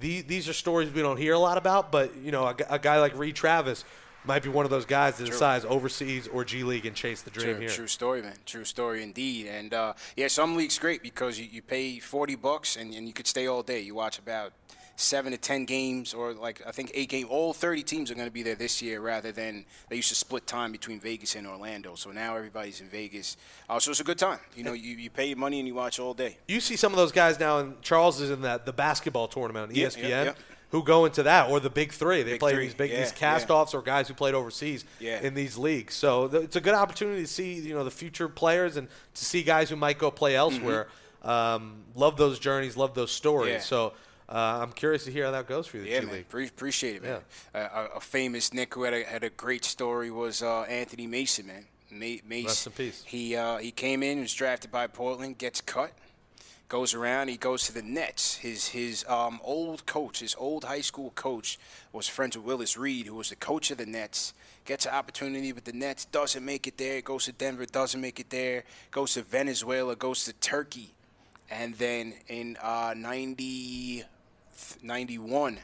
The- These are stories we don't hear a lot about, but you know a, a guy like Reed Travis might be one of those guys that decides overseas or G League and chase the dream True, here. true story, man. True story indeed. And uh, yeah, some leagues great because you, you pay forty bucks and, and you could stay all day. You watch about seven to ten games, or like I think eight games. All thirty teams are going to be there this year, rather than they used to split time between Vegas and Orlando. So now everybody's in Vegas. Uh, so it's a good time. You know, you, you pay your money and you watch all day. You see some of those guys now, and Charles is in that the basketball tournament on E Yeah, ESPN. yeah, yeah. Who go into that or the big three? They Big play three, these big these cast-offs or guys who played overseas Yeah. in these leagues. So th- it's a good opportunity to see you know the future players and to see guys who might go play elsewhere. Um, love those journeys, love those stories. Mm-hmm. So uh, I'm curious to hear how that goes for you. The Yeah, G man. Pre- appreciate it, man. Uh, a, a famous Knick who had a, had a great story was uh, Anthony Mason, man. Ma- Mace. Rest in peace. He uh, he came in, was drafted by Portland, gets cut, goes around. He goes to the Nets. His his um, old coach, his old high school coach, was friends with Willis Reed, who was the coach of the Nets. Gets an opportunity with the Nets, doesn't make it there. Goes to Denver, doesn't make it there. Goes to Venezuela, goes to Turkey, and then in uh, 90, 91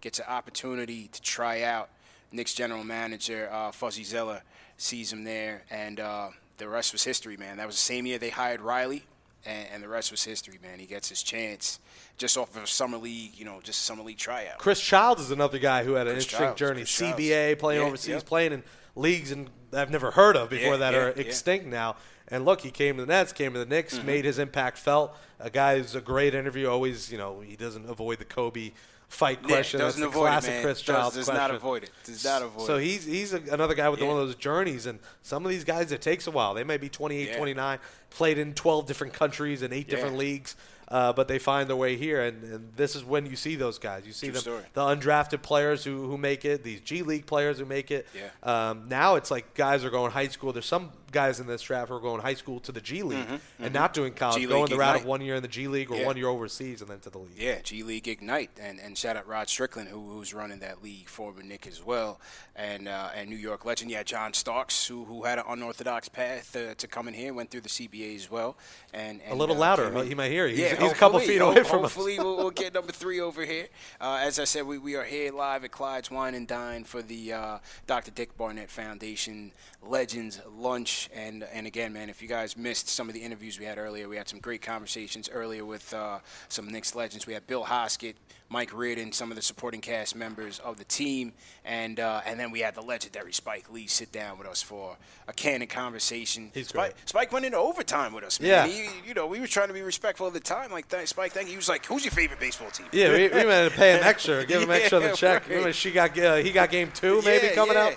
gets an opportunity to try out. Knicks general manager uh, Fuzzy Zeller sees him there, and uh, the rest was history, man. That was the same year they hired Riley, and, and the rest was history, man. He gets his chance. just off of a summer league, you know, just a summer league tryout. Chris Childs is another guy who had an Chris interesting Childs, journey. Chris CBA, playing Yeah, overseas, yep. playing in leagues and I've never heard of before Yeah, that yeah, are yeah. extinct now. And look, he came to the Nets, came to the Knicks, Mm-hmm. made his impact felt. A guy who's a great interview. Always, you know, he doesn't avoid the Kobe fight Yeah, question. doesn't That's the avoid it, classic man. Chris Does- Childs does question. not avoid it. Does not avoid so it. he's he's a, another guy with Yeah. one of those journeys, and some of these guys it takes a while. They may be 28, Yeah. 29, played in 12 different countries and eight different leagues, uh, but they find their way here, and, and this is when you see those guys. You see True them, story. the undrafted players who, who make it, these G League players who make it. Yeah. Um, now it's like guys are going high school. There's some guys in this draft who are going high school to the G League and not doing college, G-League going the route of one year in the G League or Yeah. one year overseas and then to the league. Yeah, G League Ignite, and and shout out Rod Strickland, who, who's running that league, former Knick as well, and uh, and New York legend. Yeah, John Starks, who who had an unorthodox path uh, to coming here, went through the CBA as well, and, and A little uh, louder. in. He might hear you. Yeah, He's- he's a couple feet away from us. Hopefully, we'll, we'll get number three over here. Uh, as I said, we, we are here live at Clyde's Wine and Dine for the uh, Dr. Dick Barnett Foundation Legends Lunch. And and again, man, if you guys missed some of the interviews we had earlier, we had some great conversations earlier with uh, some Knicks legends. We had Bill Hosket, Mike Riordan, some of the supporting cast members of the team, and uh, and then we had the legendary Spike Lee sit down with us for a candid conversation. He's Spike, great. Spike went into overtime with us, man. Yeah. He, you know, we were trying to be respectful of the time. Like, thanks, Spike, thank you. He was like, "Who's your favorite baseball team?" Yeah, we, we have to pay him extra, give him extra on the check. right. Remember, she got uh, he got game two maybe Yeah, coming yeah. out.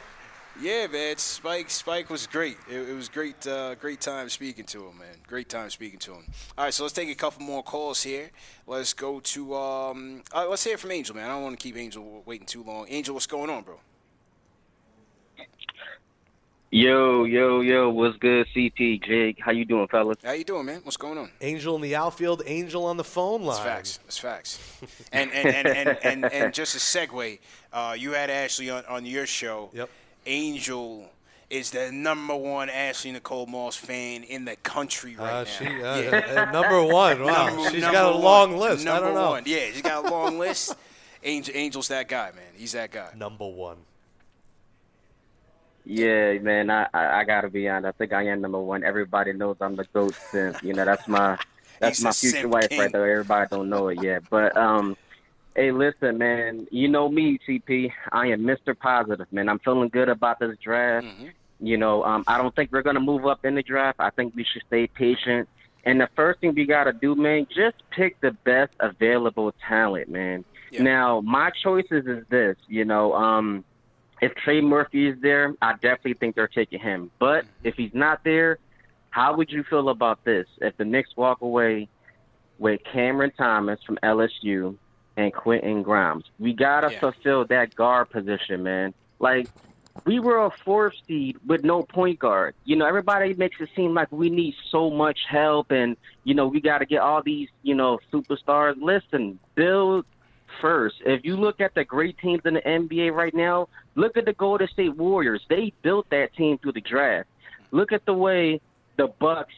Yeah, man. Spike, Spike was great. It, it was great, uh, great time speaking to him, man. Great time speaking to him. All right, so let's take a couple more calls here. Let's go to, um, uh, let's hear from Angel, man. I don't want to keep Angel waiting too long. Angel, what's going on, bro? Yo, yo, yo, what's good, CP, Jake? How you doing, fellas? How you doing, man? What's going on? Angel in the outfield, Angel on the phone line. It's facts. It's facts. And and, and, and, and, and just a segue, uh, you had Ashley on, on your show. Yep. Angel is the number one Ashley Nicole Moss fan in the country right Uh, now. she, uh, Yeah. uh, number one. Wow, Number- she's number got a one. long list. I Number don't know. One. Yeah, she's got a long list. Angel, Angel's that guy, man. He's that guy. Number one. Yeah, man, I, I I gotta be honest. I think I am number one. Everybody knows I'm the goat simp. You know, that's my that's He's my future wife king. right there. Everybody don't know it yet, but um, hey, listen, man. You know me, CP. I am Mr. Positive, man. I'm feeling good about this draft. Mm-hmm. You know, um, I don't think we're gonna move up in the draft. I think we should stay patient. And the first thing we gotta do, man, just pick the best available talent, man. Yeah. Now, my choices is this. You know, um if Trey Murphy is there, I definitely think they're taking him. But Mm-hmm. if he's not there, how would you feel about this? If the Knicks walk away with Cameron Thomas from LSU and Quentin Grimes, we gotta Yeah. fulfill that guard position, man. Like we were a fourth seed with no point guard. You know, everybody makes it seem like we need so much help and, you know, we got to get all these, you know, superstars. Listen, build first. If you look at the great teams in the NBA right now, look at the Golden State Warriors. They built that team through the draft. Look at the way the Bucks,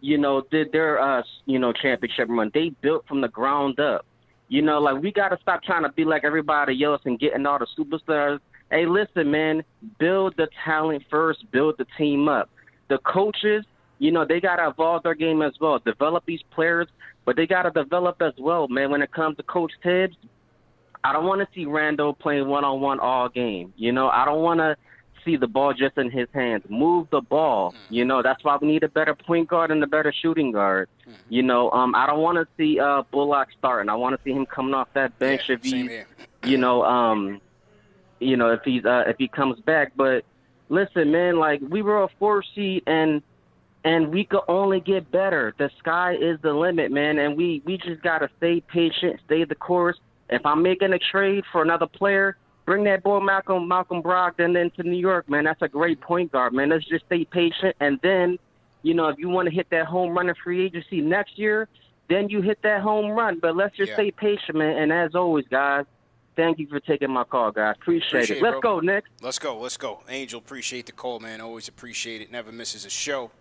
you know, did their, uh, you know, championship run. They built from the ground up. You know, like we got to stop trying to be like everybody else and getting all the superstars. Hey, listen, man, build the talent first, build the team up. The coaches, you know, they got to evolve their game as well, develop these players, but they got to develop as well, man. When it comes to Coach Thibs, I don't want to see Randle playing one on one all game. You know, I don't want to see the ball just in his hands. Move the ball. You know, that's why we need a better point guard and a better shooting guard. You know, um, I don't want to see uh, Bullock starting. I want to see him coming off that bench Yeah, if he you know, um, you know, if he's uh, if he comes back. But listen, man, like we were a four seed and and we could only get better. The sky is the limit, man, and we we just gotta stay patient, stay the course. If I'm making a trade for another player, bring that boy Malcolm Malcolm Brogdon into New York, man. That's a great point guard, man. Let's just stay patient, and then, you know, if you want to hit that home run in free agency next year, then you hit that home run. But let's just Yeah. stay patient, man. And as always, guys, thank you for taking my call, guys. Appreciate, Appreciate it. Let's go, Nick. Let's go. Let's go. Angel, appreciate the call, man. Always appreciate it. Never misses a show.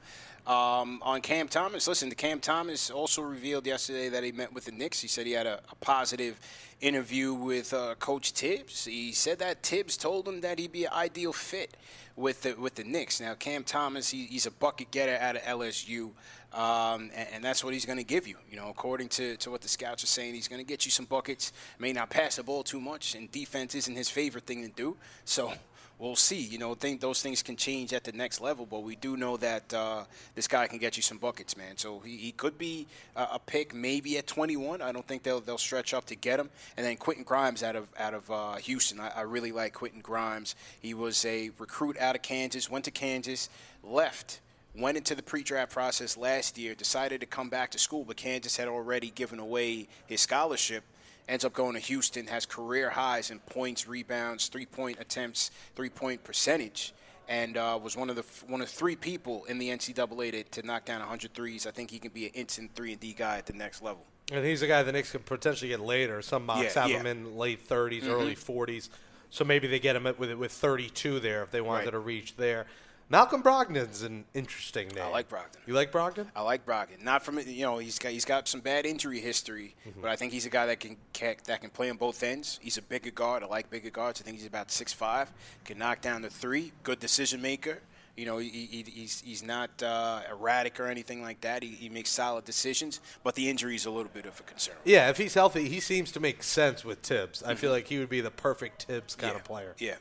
Um, on Cam Thomas, listen, Cam Thomas also revealed yesterday that he met with the Knicks. He said he had a, a positive interview with uh, Coach Thibs. He said that Thibs told him that he'd be an ideal fit with the with the Knicks. Now, Cam Thomas, he, he's a bucket getter out of LSU. Um, and, and, that's what he's going to give you. You know, according to, to what the scouts are saying, he's going to get you some buckets. May not pass the ball too much, and defense isn't his favorite thing to do. So we'll see. You know, think those things can change at the next level, but we do know that uh, this guy can get you some buckets, man. So he, he could be a, a, pick maybe at 21. I don't think they'll they'll stretch up to get him. And then Quentin Grimes out of out of uh, Houston. I, I really like Quentin Grimes. He was a recruit out of Kansas, went to Kansas, left went into the pre-draft process last year, decided to come back to school, but Kansas had already given away his scholarship. Ends up going to Houston, has career highs in points, rebounds, three-point attempts, three-point percentage, and uh, was one of the one of three people in the NCAA to, to knock down 100 threes. I think he can be an instant three and D guy at the next level. And he's a guy the Knicks could potentially get later. Some mocks yeah, have yeah. him in late 30s, mm-hmm. early 40s. So maybe they get him with with 32 there if they wanted right. to reach there. Malcolm Brogdon's an interesting name. I like Brogdon. You like Brogdon? I like Brogdon. Not from you know he's got he's got some bad injury history, mm-hmm. but I think he's a guy that can, can, that can play on both ends. He's a bigger guard. I like bigger guards. I think he's about six five. Can knock down the three. Good decision maker. You know, he, he, he's he's not uh, erratic or anything like that. He, he makes solid decisions, but the injury is a little bit of a concern. Yeah, if he's healthy, he seems to make sense with Thibs. I mm-hmm. feel like he would be the perfect Thibs kind yeah. of player. Yeah,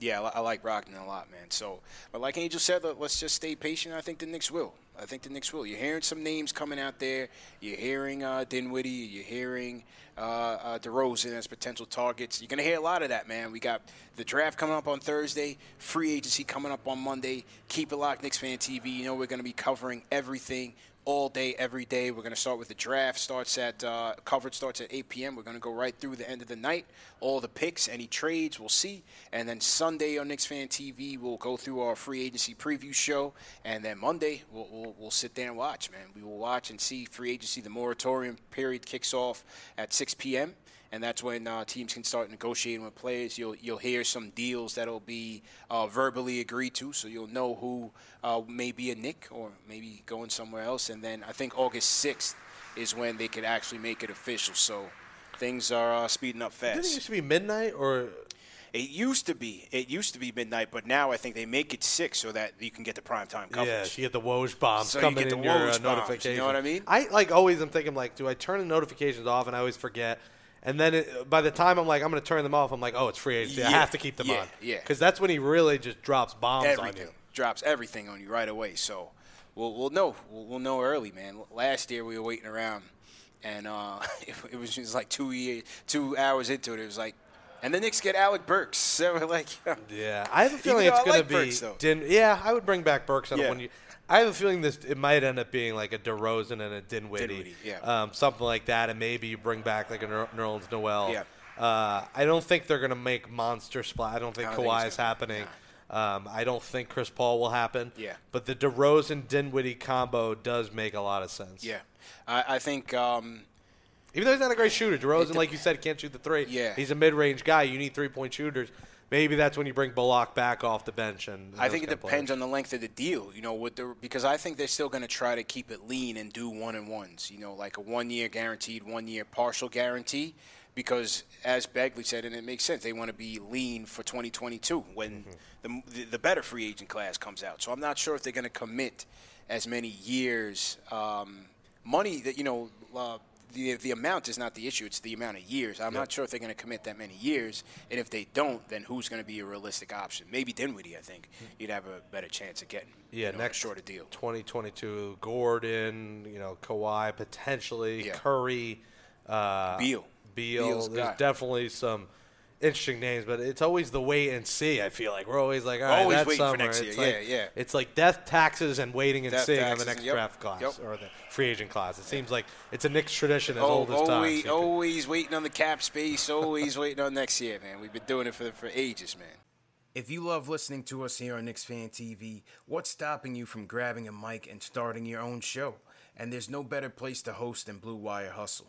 yeah, I like Brogdon a lot, man. So, but like Angel said, let's just stay patient. I think the Knicks will. I think the Knicks will. You're hearing some names coming out there. You're hearing uh, Dinwiddie. You're hearing uh, uh, DeRozan as potential targets. You're going to hear a lot of that, man. We got the draft coming up on Thursday, free agency coming up on Monday. Keep it locked, Knicks Fan TV. You know we're going to be covering everything all day, every day. We're going to start with the draft. Starts at uh, coverage starts at 8 p.m. We're going to go right through the end of the night. All the picks, any trades, we'll see. And then Sunday on Knicks Fan TV, we'll go through our free agency preview show. And then Monday, we'll, we'll, we'll sit there and watch, man. We will watch and see free agency. The moratorium period kicks off at 6 p.m and that's when uh, teams can start negotiating with players. You'll you'll hear some deals that'll be uh, verbally agreed to, so you'll know who uh, may be a Knick or maybe going somewhere else. And then I think August sixth is when they could actually make it official. So things are uh, speeding up fast. Didn't it used to be midnight or? It used to be. It used to be midnight, but now I think they make it six so that you can get the prime time coverage. Yeah, you get the Woj bombs so coming you in your uh, notification. You know what I mean? I like always. I'm thinking like, do I turn the notifications off? And I always forget. And then it, by the time I'm like, I'm going to turn them off, I'm like, oh, it's free agency. Yeah, I have to keep them yeah, on. Yeah. Because that's when he really just drops bombs everything. on you. Drops everything on you right away. So we'll, we'll know. We'll, we'll know early, man. Last year we were waiting around, and uh, it, it, was just like two years, two hours into it. It was like, and the Knicks get Alec Burks. So we're like, yeah, I have a feeling it's going like to be. Burks, Din- yeah, I would bring back Burks on yeah. one year. I have a feeling this it might end up being like a DeRozan and a Dinwiddie, Dinwiddie yeah. um, something like that, and maybe you bring back like a Nerlens Noel. Yeah. Uh, I don't think they're going to make monster splat. I don't think I don't Kawhi think is happening. Um, I don't think Chris Paul will happen. Yeah. But the DeRozan Dinwiddie combo does make a lot of sense. Yeah. I, I think. Um, Even though he's not a great shooter, DeRozan, like you said, can't shoot the three. Yeah. He's a mid-range guy. You need three-point shooters maybe that's when you bring Bullock back off the bench. And I think it depends on the length of the deal. You know, with the because I think they're still going to try to keep it lean and do one and ones. You know, like a one year guaranteed, one year partial guarantee. Because as Begley said, and it makes sense, they want to be lean for 2022 when mm-hmm. the, the better free agent class comes out. So I'm not sure if they're going to commit as many years. Um, money that you know uh, the the amount is not the issue; it's the amount of years. I'm yep. not sure if they're going to commit that many years, and if they don't, then who's going to be a realistic option? Maybe Dinwiddie. I think hmm. you'd have a better chance of getting. Yeah, you know, next shorter deal. 2022, Gordon, you know, Kawhi potentially, yeah. Curry, uh, Beal. Beal. Beal's There's guy. definitely some interesting names, but it's always the wait and see. I feel like we're always like, all right, always that's waiting summer. for next year. It's yeah, like, yeah. It's like death, taxes, and waiting and death, seeing on the next yep, draft class yep. or the free agent class. It seems like it's a Knicks tradition as oh, old as always, time. Always waiting on the cap space. Always waiting on next year, man. We've been doing it for for ages, man. If you love listening to us here on Knicks Fan TV, what's stopping you from grabbing a mic and starting your own show? And there's no better place to host than Blue Wire Hustle.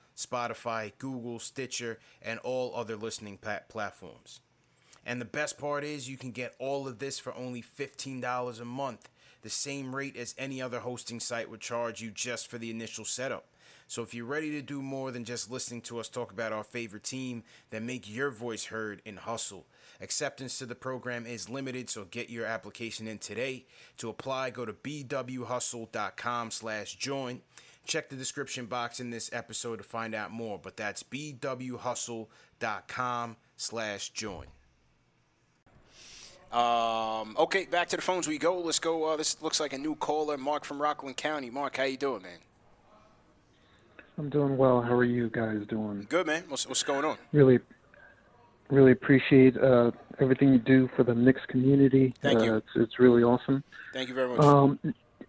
Spotify, Google, Stitcher, and all other listening platforms. And the best part is you can get all of this for only $15 a month, the same rate as any other hosting site would charge you just for the initial setup. So if you're ready to do more than just listening to us talk about our favorite team, then make your voice heard in Hustle. Acceptance to the program is limited, so get your application in today. To apply, go to bwhustle.com slash join. Check the description box in this episode to find out more, but that's bwhustle.com slash join. Um, okay, back to the phones we go. Let's go. Uh, this looks like a new caller, Mark from Rockland County. Mark, how you doing, man? I'm doing well. How are you guys doing? Good, man. What's, what's going on? Really, really appreciate uh, everything you do for the Knicks community. Thank you. Uh, it's, it's really awesome. Thank you very much. Um,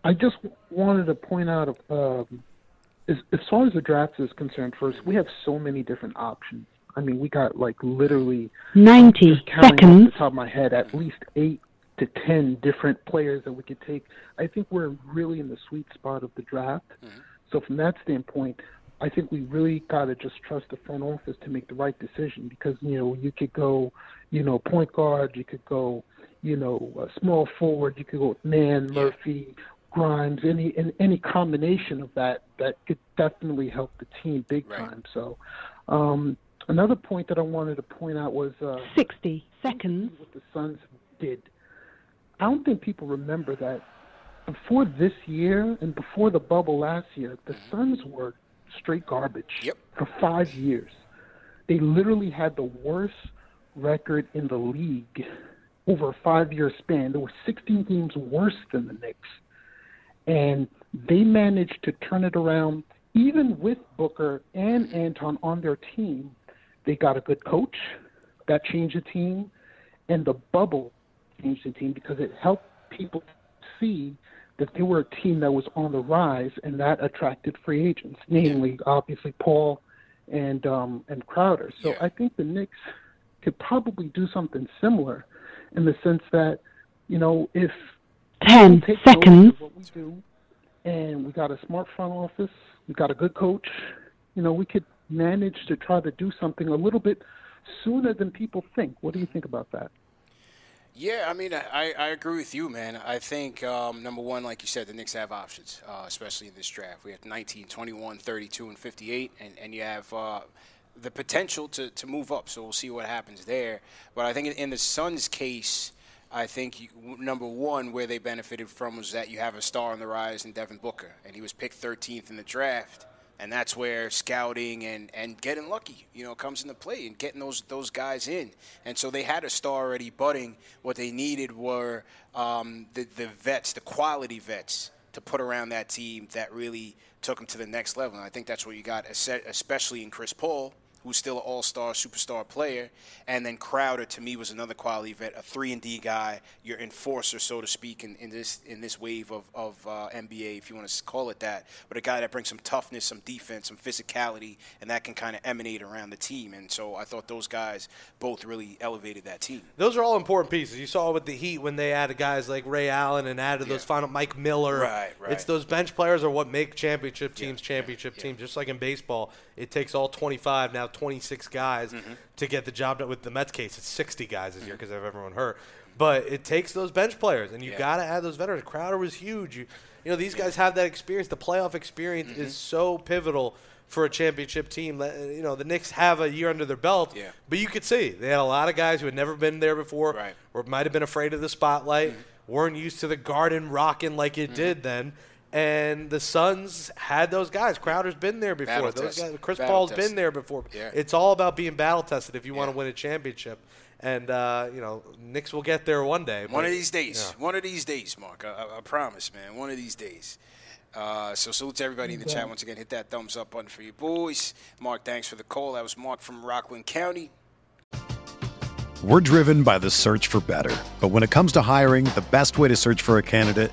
I just wanted to point out, uh, as, as far as the draft is concerned, first we have so many different options. I mean, we got like literally 90 just counting seconds. off the top of my head at least eight to ten different players that we could take. I think we're really in the sweet spot of the draft. So from that standpoint, I think we really got to just trust the front office to make the right decision because you know you could go, you know, point guard, you could go, you know, a small forward, you could go with Man, Murphy, Grimes, any and any combination of that that could definitely help the team big time. So. Um, Another point that I wanted to point out was uh, 60 seconds. What the Suns did. I don't think people remember that before this year and before the bubble last year, the Suns were straight garbage yep. for five years. They literally had the worst record in the league over a five-year span. There were 16 teams worse than the Knicks, and they managed to turn it around. Even with Booker and Ayton on their team, they got a good coach that changed the team, and the bubble changed the team because it helped people see that they were a team that was on the rise, and that attracted free agents, namely obviously Paul and um, and Crowder. So I think the Knicks could probably do something similar, in the sense that you know if 10 we take notice seconds. what we do, and we got a smart front office, we got a good coach, you know we could manage to try to do something a little bit sooner than people think. What do you think about that? Yeah, I mean, I, I agree with you, man. I think, um, number one, like you said, the Knicks have options, uh, especially in this draft. We have 19, 21, 32, and 58, and, and you have uh, the potential to, to move up, so we'll see what happens there. But I think in, in the Suns' case, I think you, number one, where they benefited from was that you have a star on the rise in Devin Booker, and he was picked 13th in the draft and that's where scouting and, and getting lucky, you know, comes into play and getting those those guys in. And so they had a star already budding. What they needed were um, the the vets, the quality vets, to put around that team that really took them to the next level. And I think that's what you got, especially in Chris Paul. Who's still an all-star, superstar player, and then Crowder to me was another quality vet, a three and D guy, your enforcer, so to speak, in, in this in this wave of, of uh, NBA, if you want to call it that. But a guy that brings some toughness, some defense, some physicality, and that can kind of emanate around the team. And so I thought those guys both really elevated that team. Those are all important pieces. You saw with the Heat when they added guys like Ray Allen and added those final Mike Miller. Right, right. It's those bench players are what make championship teams championship teams. Just like in baseball, it takes all 25 now 26 guys Mm-hmm. to get the job done. With the Mets case, it's 60 guys this year because they have everyone hurt. But it takes those bench players, and you Yeah. got to add those veterans. Crowder was huge. You, you know, these guys have that experience. The playoff experience Mm-hmm. is so pivotal for a championship team. Let- You know, the Knicks have a year under their belt, Yeah. but you could see they had a lot of guys who had never been there before, Right. or might have been afraid of the spotlight, Mm-hmm. weren't used to the Garden rocking like it did then. And the Suns had those guys. Crowder's been there before. Battle those tested. guys, Chris Battle Paul's tested. been there before. Yeah. It's all about being battle tested if you want to win a championship. And uh, you know, Knicks will get there one day. One of these days. yeah. One of these days, Mark. I, I, I promise, man. One of these days. Uh, so salute to everybody in the chat once again. Hit that thumbs up button for you boys. Mark, thanks for the call. That was Mark from Rockland County. We're driven by the search for better. But when it comes to hiring, the best way to search for a candidate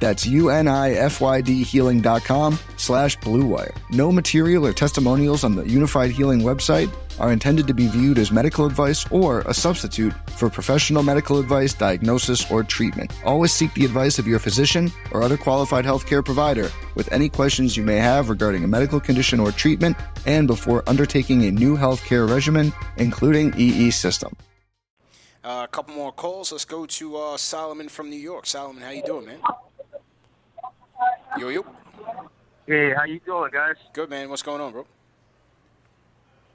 That's U-N-I-F-Y-D healing.com slash bluewire. No material or testimonials on the Unifyd Healing website are intended to be viewed as medical advice or a substitute for professional medical advice, diagnosis, or treatment. Always seek the advice of your physician or other qualified healthcare provider with any questions you may have regarding a medical condition or treatment and before undertaking a new healthcare regimen, including EE system. Uh, a couple more calls. Let's go to uh, Solomon from New York. Solomon, how you doing, man? Yo, yo. Hey, how you doing, guys? Good, man. What's going on, bro?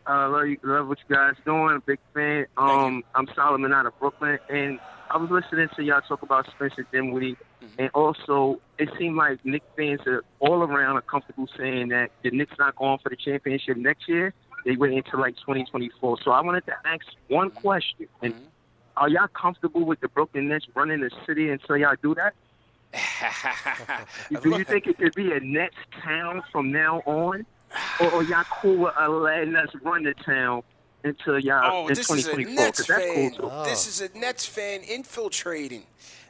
Uh, love, you, love what you guys doing. Big fan. Um, I'm Solomon out of Brooklyn, and I was listening to y'all talk about Spencer Dinwiddie, Mm-hmm. and also it seemed like Knicks fans are all around are comfortable saying that the Knicks not going for the championship next year. They went into like 2024. So I wanted to ask one question: and Mm-hmm. Are y'all comfortable with the Brooklyn Nets running the city until y'all do that? Do you think it could be a Nets town from now on, or, or y'all cool with uh, letting us run the town until y'all Oh, in this is a 2024? Nets 'Cause that's fan. cool too. This is a Nets fan infiltrating.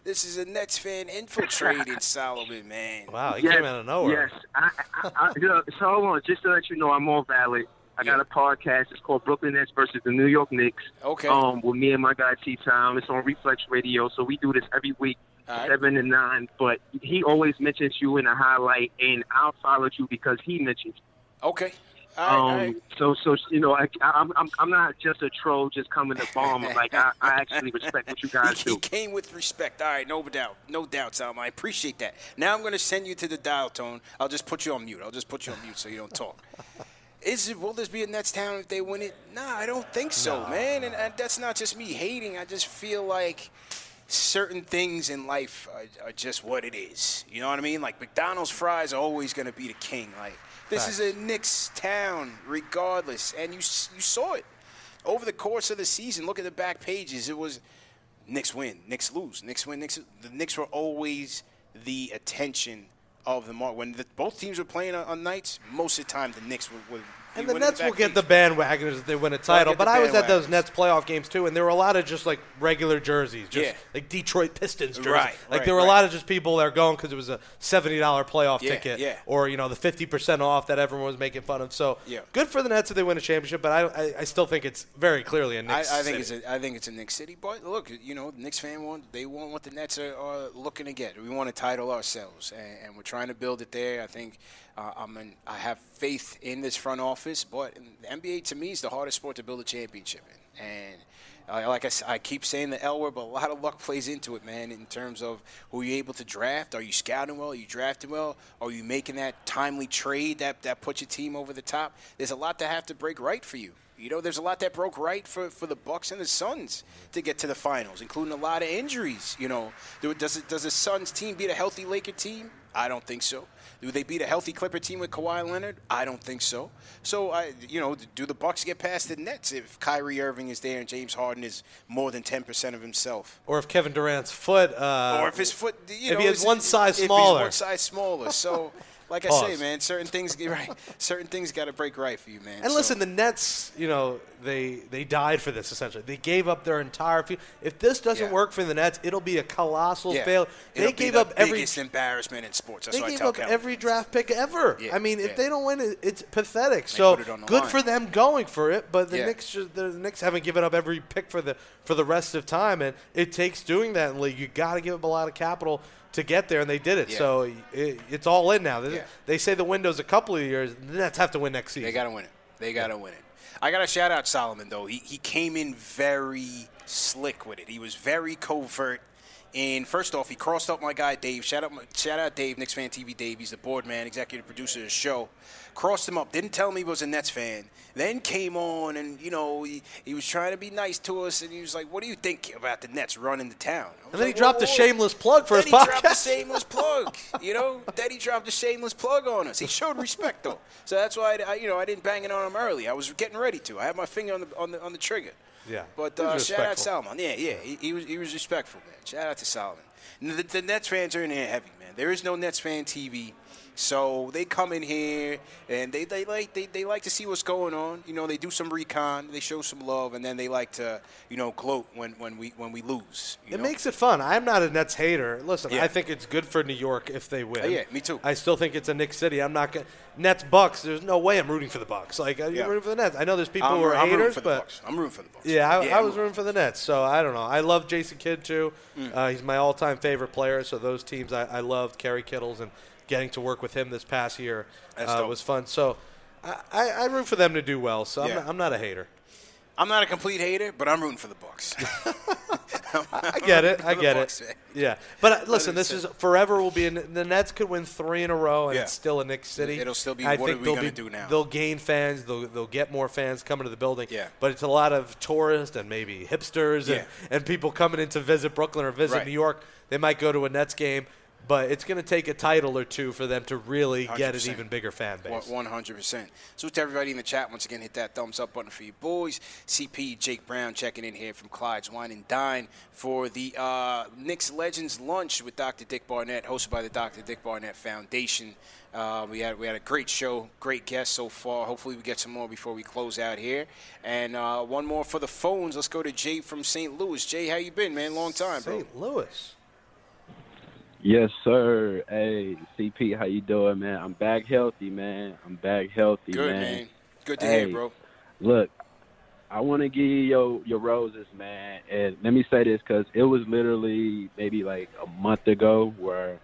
This is a Nets fan infiltrating Solomon, man. Wow, yes, came out of nowhere. Yes, I, I, I, you know, so hold on, just to let you know, I'm all valid. I got a podcast. It's called Brooklyn Nets versus the New York Knicks. Okay. Um, with me and my guy T Town. It's on Reflex Radio, so we do this every week, All right. seven to nine. But he always mentions you in a highlight, and I followed you because he mentions. you. Okay. um, so so you know, I, I'm I'm I'm not just a troll just coming to bomb. Like I, I actually respect what you guys He do. came with respect. All right, no doubt. No doubt, Salma. I appreciate that. Now I'm going to send you to the dial tone. I'll just put you on mute. I'll just put you on mute so you don't talk. Is it, will this be a Nets town if they win it? Nah, I don't think so, man. And, and that's not just me hating. I just feel like certain things in life are, are just what it is. You know what I mean? Like McDonald's fries are always going to be the king. Like this is a Knicks town, regardless. And you you saw it over the course of the season. Look at the back pages. It was Knicks win, Knicks lose, Knicks win, Knicks. The Knicks were always the attention of the mark. When the, both teams were playing on, on nights, most of the time the Knicks were, would And the Nets will get the bandwagoners if they win a title. But I was at those. Nets playoff games too, and there were a lot of just like regular jerseys, just Yeah. like Detroit Pistons jerseys. Right, like right, there were a lot of just people that are going because it was a seventy dollar playoff Yeah, ticket, yeah. or you know the fifty percent off that everyone was making fun of. So good for the Nets if they win a championship. But I, I, I still think it's very clearly a I, Knicks. I think city. it's a, I think it's a Knicks city. But look, you know, the Knicks fan want they want what the Nets are, are looking to get. We want to title ourselves, and, and we're trying to build it there. I think uh, I'm in, I have faith in this front office, but the NBA to me is the hardest sport to build a championship in, and. Uh, like I keep saying the L word, but a lot of luck plays into it, man. In terms of who you're able to draft, are you scouting well? Are you drafting well? Are you making that timely trade that that puts your team over the top? There's a lot that have to break right for you. You know, there's a lot that broke right for, for the Bucks and the Suns to get to the finals, including a lot of injuries. You know, does does the Suns team beat a healthy Laker team? I don't think so. Do they beat a healthy Clipper team with Kawhi Leonard? I don't think so. So I, you know, do the Bucks get past the Nets if Kyrie Irving is there and James Harden is more than ten percent of himself? or if Kevin Durant's foot, uh, or if his foot, you if know, he has is- one size smaller. one size smaller. So, like I say, man, certain things right. Certain things got to break right for you, man. And So- listen, the Nets, you know, they they died for this essentially. They gave up their entire field. If this doesn't Yeah. work for the Nets, it'll be a colossal yeah, failure. They gave the up every biggest embarrassment in sports. That's they gave tell up Kevin. every draft pick ever. Yeah, I mean, if they don't win it, it's pathetic. so it good line. for them going for it, but the. Knicks the Knicks haven't given up every pick for the for the rest of time, and it takes doing that in the league. You got to give up a lot of capital to get there, and they did it. Yeah. So it, it's all in now. They, Yeah. they say the window's a couple of years. The Nets have to win next season. They got to win it. They got to win it. I got to shout out Solomon though. He he came in very slick with it. He was very covert. And first off, he crossed up my guy Dave. Shout out, shout out Dave, Knicks fan TV Dave. He's the board man, executive producer of the show. Crossed him up. Didn't tell me he was a Nets fan. Then came on and you know he, he was trying to be nice to us. And he was like, "What do you think about the Nets running the town?" And then he dropped "Whoa, a shameless plug for then his he dropped a podcast. shameless plug. You know, then he dropped a shameless plug on us. He showed respect though, so that's why I, I- you know I didn't bang it on him early. I was getting ready to. I had my finger on the on the on the trigger. Yeah. But uh, shout out. Salman. Yeah, yeah, he, he was he was respectful, man. Shout out to Solomon. The, the Nets fans are in here heavy, man. There is no Nets fan TV. So they come in here and they, they like they, they like to see what's going on. You know, they do some recon, they show some love, and then they like to you know gloat when, when we when we lose. you It know? makes it fun. I'm not a Nets hater. Listen, Yeah. I think it's good for New York if they win. Uh, yeah, me too. I still think it's a Knicks city. I'm not going Nets Bucks. There's no way I'm rooting for the Bucks. Like I'm Yeah. rooting for the Nets. I know there's people I'm, who are I'm rooting haters, for the but Bucks. I'm rooting for the Bucks. yeah, I, I I'm was rooting for the Nets. So I don't know. I love Jason Kidd too. Mm. Uh, he's my all-time favorite player. So those teams I, I loved. Kerry Kittles and getting to work with him this past year uh, was fun. So I, I, I root for them to do well. So I'm, not, I'm not a hater. I'm not a complete hater, but I'm rooting for the Bucks. I get it. I get Bucks, it. man. Yeah, but uh, listen, this is forever will be. In, the Nets could win three in a row, and Yeah. it's still a Knicks city. It'll still be, I what think are we they'll gonna do now? They'll gain fans. They'll they'll get more fans coming to the building. Yeah. but it's a lot of tourists and maybe hipsters Yeah. and, and people coming in to visit Brooklyn or visit Right. New York. They might go to a Nets game, but it's going to take a title or two for them to really get an even bigger fan base. One hundred percent. So to everybody in the chat, once again, hit that thumbs up button for you boys. CP Jake Brown checking in here from Clyde's Wine and Dine for the uh, Knicks Legends Lunch with Dr. Dick Barnett, hosted by the Dr. Dick Barnett Foundation. Uh, we had we had a great show, great guests so far. Hopefully, we get some more before we close out here. And uh, one more for the phones. Let's go to Jay from St. Louis. Jay, how you been, man? Long time, bro. St. Louis. Yes, sir. Hey, CP, how you doing, man? I'm back healthy, man. I'm back healthy, Good, man. man. Good to Hey, hear, bro. Look, I want to give you your, your roses, man. And let me say this because it was literally maybe like a month ago where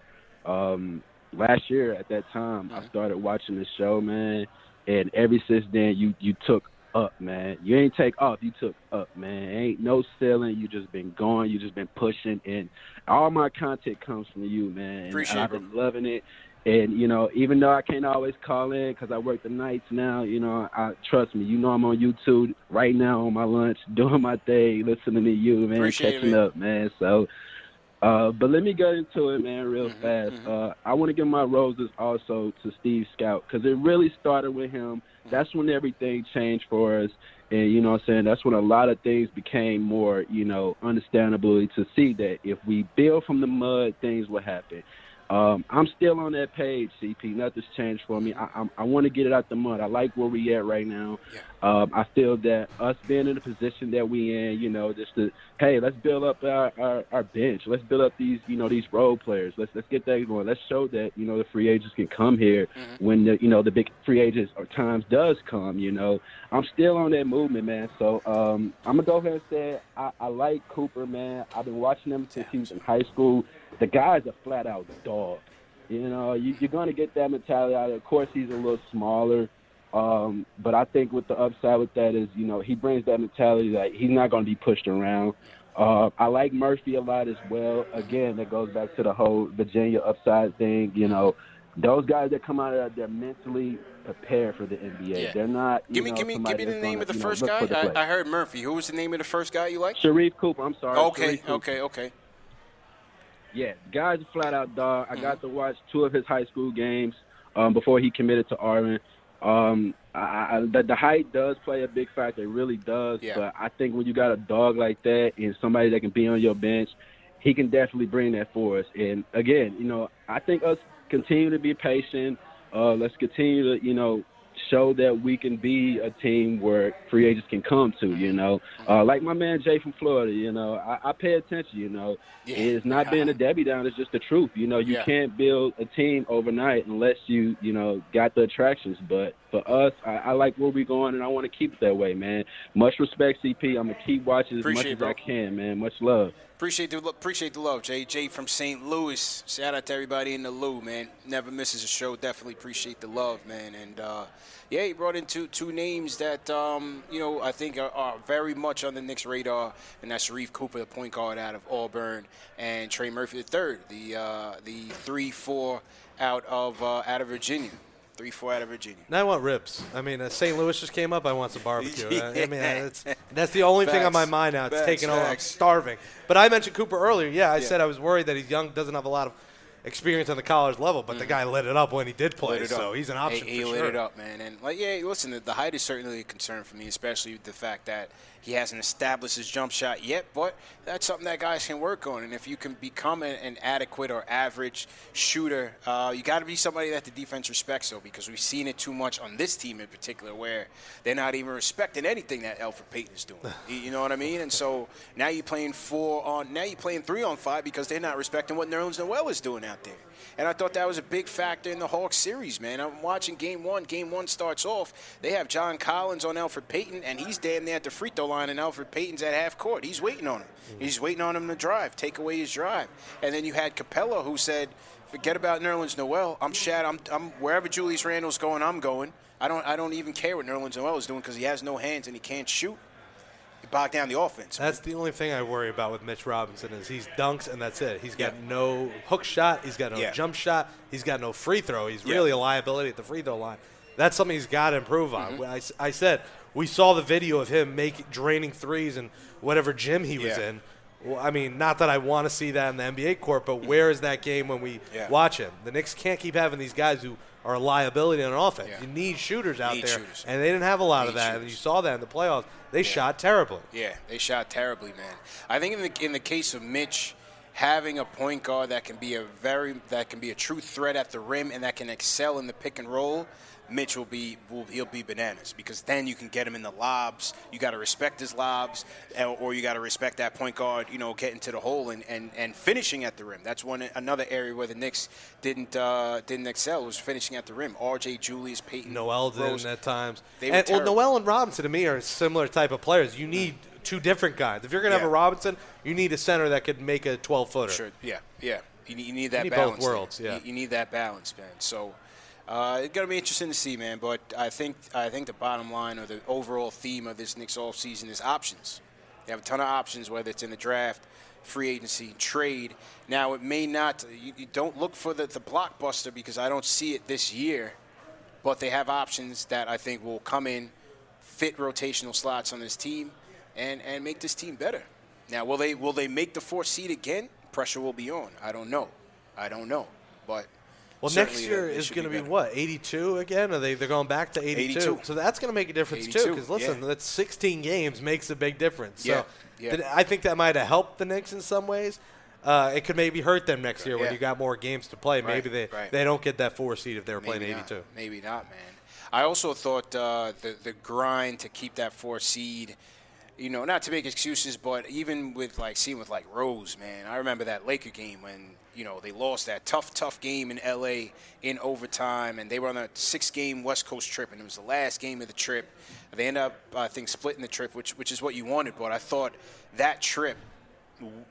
um, last year at that time I started watching the show, man. And ever since then, you you took up, man. You ain't take off, you took up, man. Ain't no ceiling. You just been going. You just been pushing, and all my content comes from you, man. Appreciate it, I've been loving it. And you know, even though I can't always call in because I work the nights now, you know, I trust me. You know, I'm on YouTube right now on my lunch, doing my thing, listening to you, man, Appreciate catching man. up, man. So, Uh, but let me get into it, man, real Mm-hmm, fast. Uh, I want to give my roses also to Steve Stoute because it really started with him. That's when everything changed for us. And, you know what I'm saying? That's when a lot of things became more, you know, understandably to see that if we build from the mud, things will happen. Um, I'm still on that page, CP. Nothing's changed for me. I, I, I want to get it out the mud. I like where we at right now. Um, I feel that us being in the position that we in, you know, just to hey, let's build up our, our, our bench. Let's build up these, you know, these role players. Let's let's get that going. Let's show that you know the free agents can come here when the you know the big free agents or times does come. You know, I'm still on that movement, man. So um, I'm gonna go ahead and say I, I like Cooper, man. I've been watching him since he was in high school. The guy's a flat out dog. You know, you, you're going to get that mentality out of. Of course, he's a little smaller, um, but I think with the upside with that is, you know, he brings that mentality that he's not going to be pushed around. Uh, I like Murphy a lot as well. Again, that goes back to the whole Virginia upside thing. You know, those guys that come out of there, they're mentally prepared for the NBA. Yeah. They're not. You Give me, know, give me, give me the name gonna, of the you know, first guy. the. I, I heard Murphy. Who was the name of the first guy you like? Sharife Cooper. I'm sorry. Okay, Cooper. okay, okay. Yeah, guy's a flat out dog. I got to watch two of his high school games um, before he committed to Auburn. Um, I, I, the, the height does play a big factor. It really does. Yeah. But I think when you got a dog like that and somebody that can be on your bench, he can definitely bring that for us. And again, you know, I think us continue to be patient. Uh, let's continue to, you know, show that we can be a team where free agents can come to, you know. Uh, like my man Jay from Florida, you know, I, I pay attention, you know. It's not being a Debbie down, it's just the truth. You know, you Yeah. can't build a team overnight unless you, you know, got the attractions. But for us, I, I like where we're going and I want to keep it that way, man. Much respect, CP. I'm going to keep watching as Appreciate much it, as. I can, man. Much love. Appreciate the appreciate the love. Jay from St. Louis. Shout out to everybody in the Lou, man. Never misses a show. Definitely appreciate the love, man. And uh, yeah, he brought in two two names that um, you know I think are, are very much on the Knicks radar, and that's Sharife Cooper, the point guard out of Auburn, and Trey Murphy the third, the uh, the three four out of uh, out of Virginia, three four out of Virginia. Now I want ribs. I mean, uh, St. Louis just came up. I want some barbecue. I- I mean, Yeah. that's, that's the only thing on my mind now. It's Facts, taking over. I'm starving. But I mentioned Cooper earlier. Yeah, I Yeah. said I was worried that he's young, doesn't have a lot of experience on the college level, but the guy lit it up when he did play. Mm-hmm. So up. he's an option He, he lit it up, man. And like, yeah, listen, the, the height is certainly a concern for me, especially the fact that he hasn't established his jump shot yet. But that's something that guys can work on. And if you can become an, an adequate or average shooter, uh, you got to be somebody that the defense respects. So because we've seen it too much on this team in particular, where they're not even respecting anything that Elfrid Payton is doing. you, you know what I mean? And so now you're playing four on, now you're playing three on five because they're not respecting what Nerlens Noel is doing out there. And I thought that was a big factor in the Hawks series, man. I'm watching game one. Game one starts off. They have John Collins on Elfrid Payton, and he's damn near at the free throw line, and Elfrid Payton's at half court. He's waiting on him. Mm. He's waiting on him to drive, take away his drive. And then you had Capela, who said, "Forget about Nerlens Noel. I'm Shad. I'm, I'm wherever Julius Randle's going. I'm going. I don't. I don't even care what Nerlens Noel is doing because he has no hands and he can't shoot. Bogged down the offense. That's the only thing I worry about with Mitch Robinson is he's dunks and that's it. He's got no hook shot. He's got no Yeah. jump shot. He's got no free throw. He's Yeah. really a liability at the free throw line. That's something he's got to improve on. Mm-hmm. I I said we saw the video of him making draining threes and whatever gym he was Yeah. in. Well, I mean, not that I want to see that in the NBA court, but where is that game when we Yeah. watch him? The Knicks can't keep having these guys who are a liability on offense. Yeah. You need shooters out Need there, shooters. and they didn't have a lot of Need that. And you saw that in the playoffs. They shot terribly. Yeah, they shot terribly, man. I think in the in the case of Mitch, having a point guard that can be a very that can be a true threat at the rim and that can excel in the pick and roll, Mitch will be will, he'll be bananas because then you can get him in the lobs. You got to respect his lobs, or- or you got to respect that point guard. You know, getting to the hole and, and, and finishing at the rim. That's one another area where the Knicks didn't uh, didn't excel was finishing at the rim. R.J. Julius Payton, Noel Rose, did at times. They and, well. Noel and Robinson to me are similar type of players. You need two different guys. If you're going to have a Robinson, you need a center that could make a 12 footer. Sure. Yeah. Yeah. You need, you need that need both balance. there. worlds, yeah. You, you need that balance, man. So uh, it's gonna be interesting to see, man. But I think I think the bottom line or the overall theme of this Knicks off season is options. They have a ton of options, whether it's in the draft, free agency, trade. Now it may not. You, you don't look for the, the blockbuster because I don't see it this year. But they have options that I think will come in, fit rotational slots on this team, and and make this team better. Now, will they will they make the fourth seed again? pressure will be on. I don't know. I don't know, but. Well, next year it- it is going to be, better. what 82 again? Are they they're going back to 82? 82. So that's going to make a difference too. Because listen, yeah. that's 16 games makes a big difference. Yeah, So yeah. I think that might have helped the Knicks in some ways. Uh, it could maybe hurt them next year when you got more games to play. Right, Maybe they right. they don't get that four seed if they were playing 82. Not. Maybe not, man. I also thought uh, the the grind to keep that four seed. You know, not to make excuses, but even with like seeing with like Rose, man, I remember that Laker game when you know they lost that tough, tough game in L.A. in overtime, and they were on a six-game West Coast trip, and it was the last game of the trip. They ended up, I think, splitting the trip, which which is what you wanted. But I thought that trip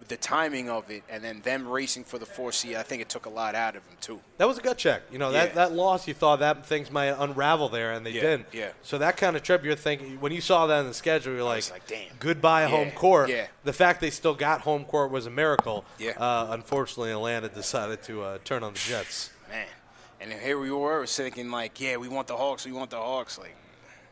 the timing of it and then them racing for the four seed, I think it took a lot out of them too. That was a gut check. You know, that, Yeah. that loss, you thought that things might unravel there, and they Yeah, didn't. yeah. So that kind of trip, you're thinking, when you saw that in the schedule, you're like, like, damn. goodbye Yeah, home court. yeah. The fact they still got home court was a miracle. Yeah. Uh, unfortunately, Atlanta decided to uh, turn on the Jets. Man. And here we were thinking like, yeah, we want the Hawks, we want the Hawks. Like,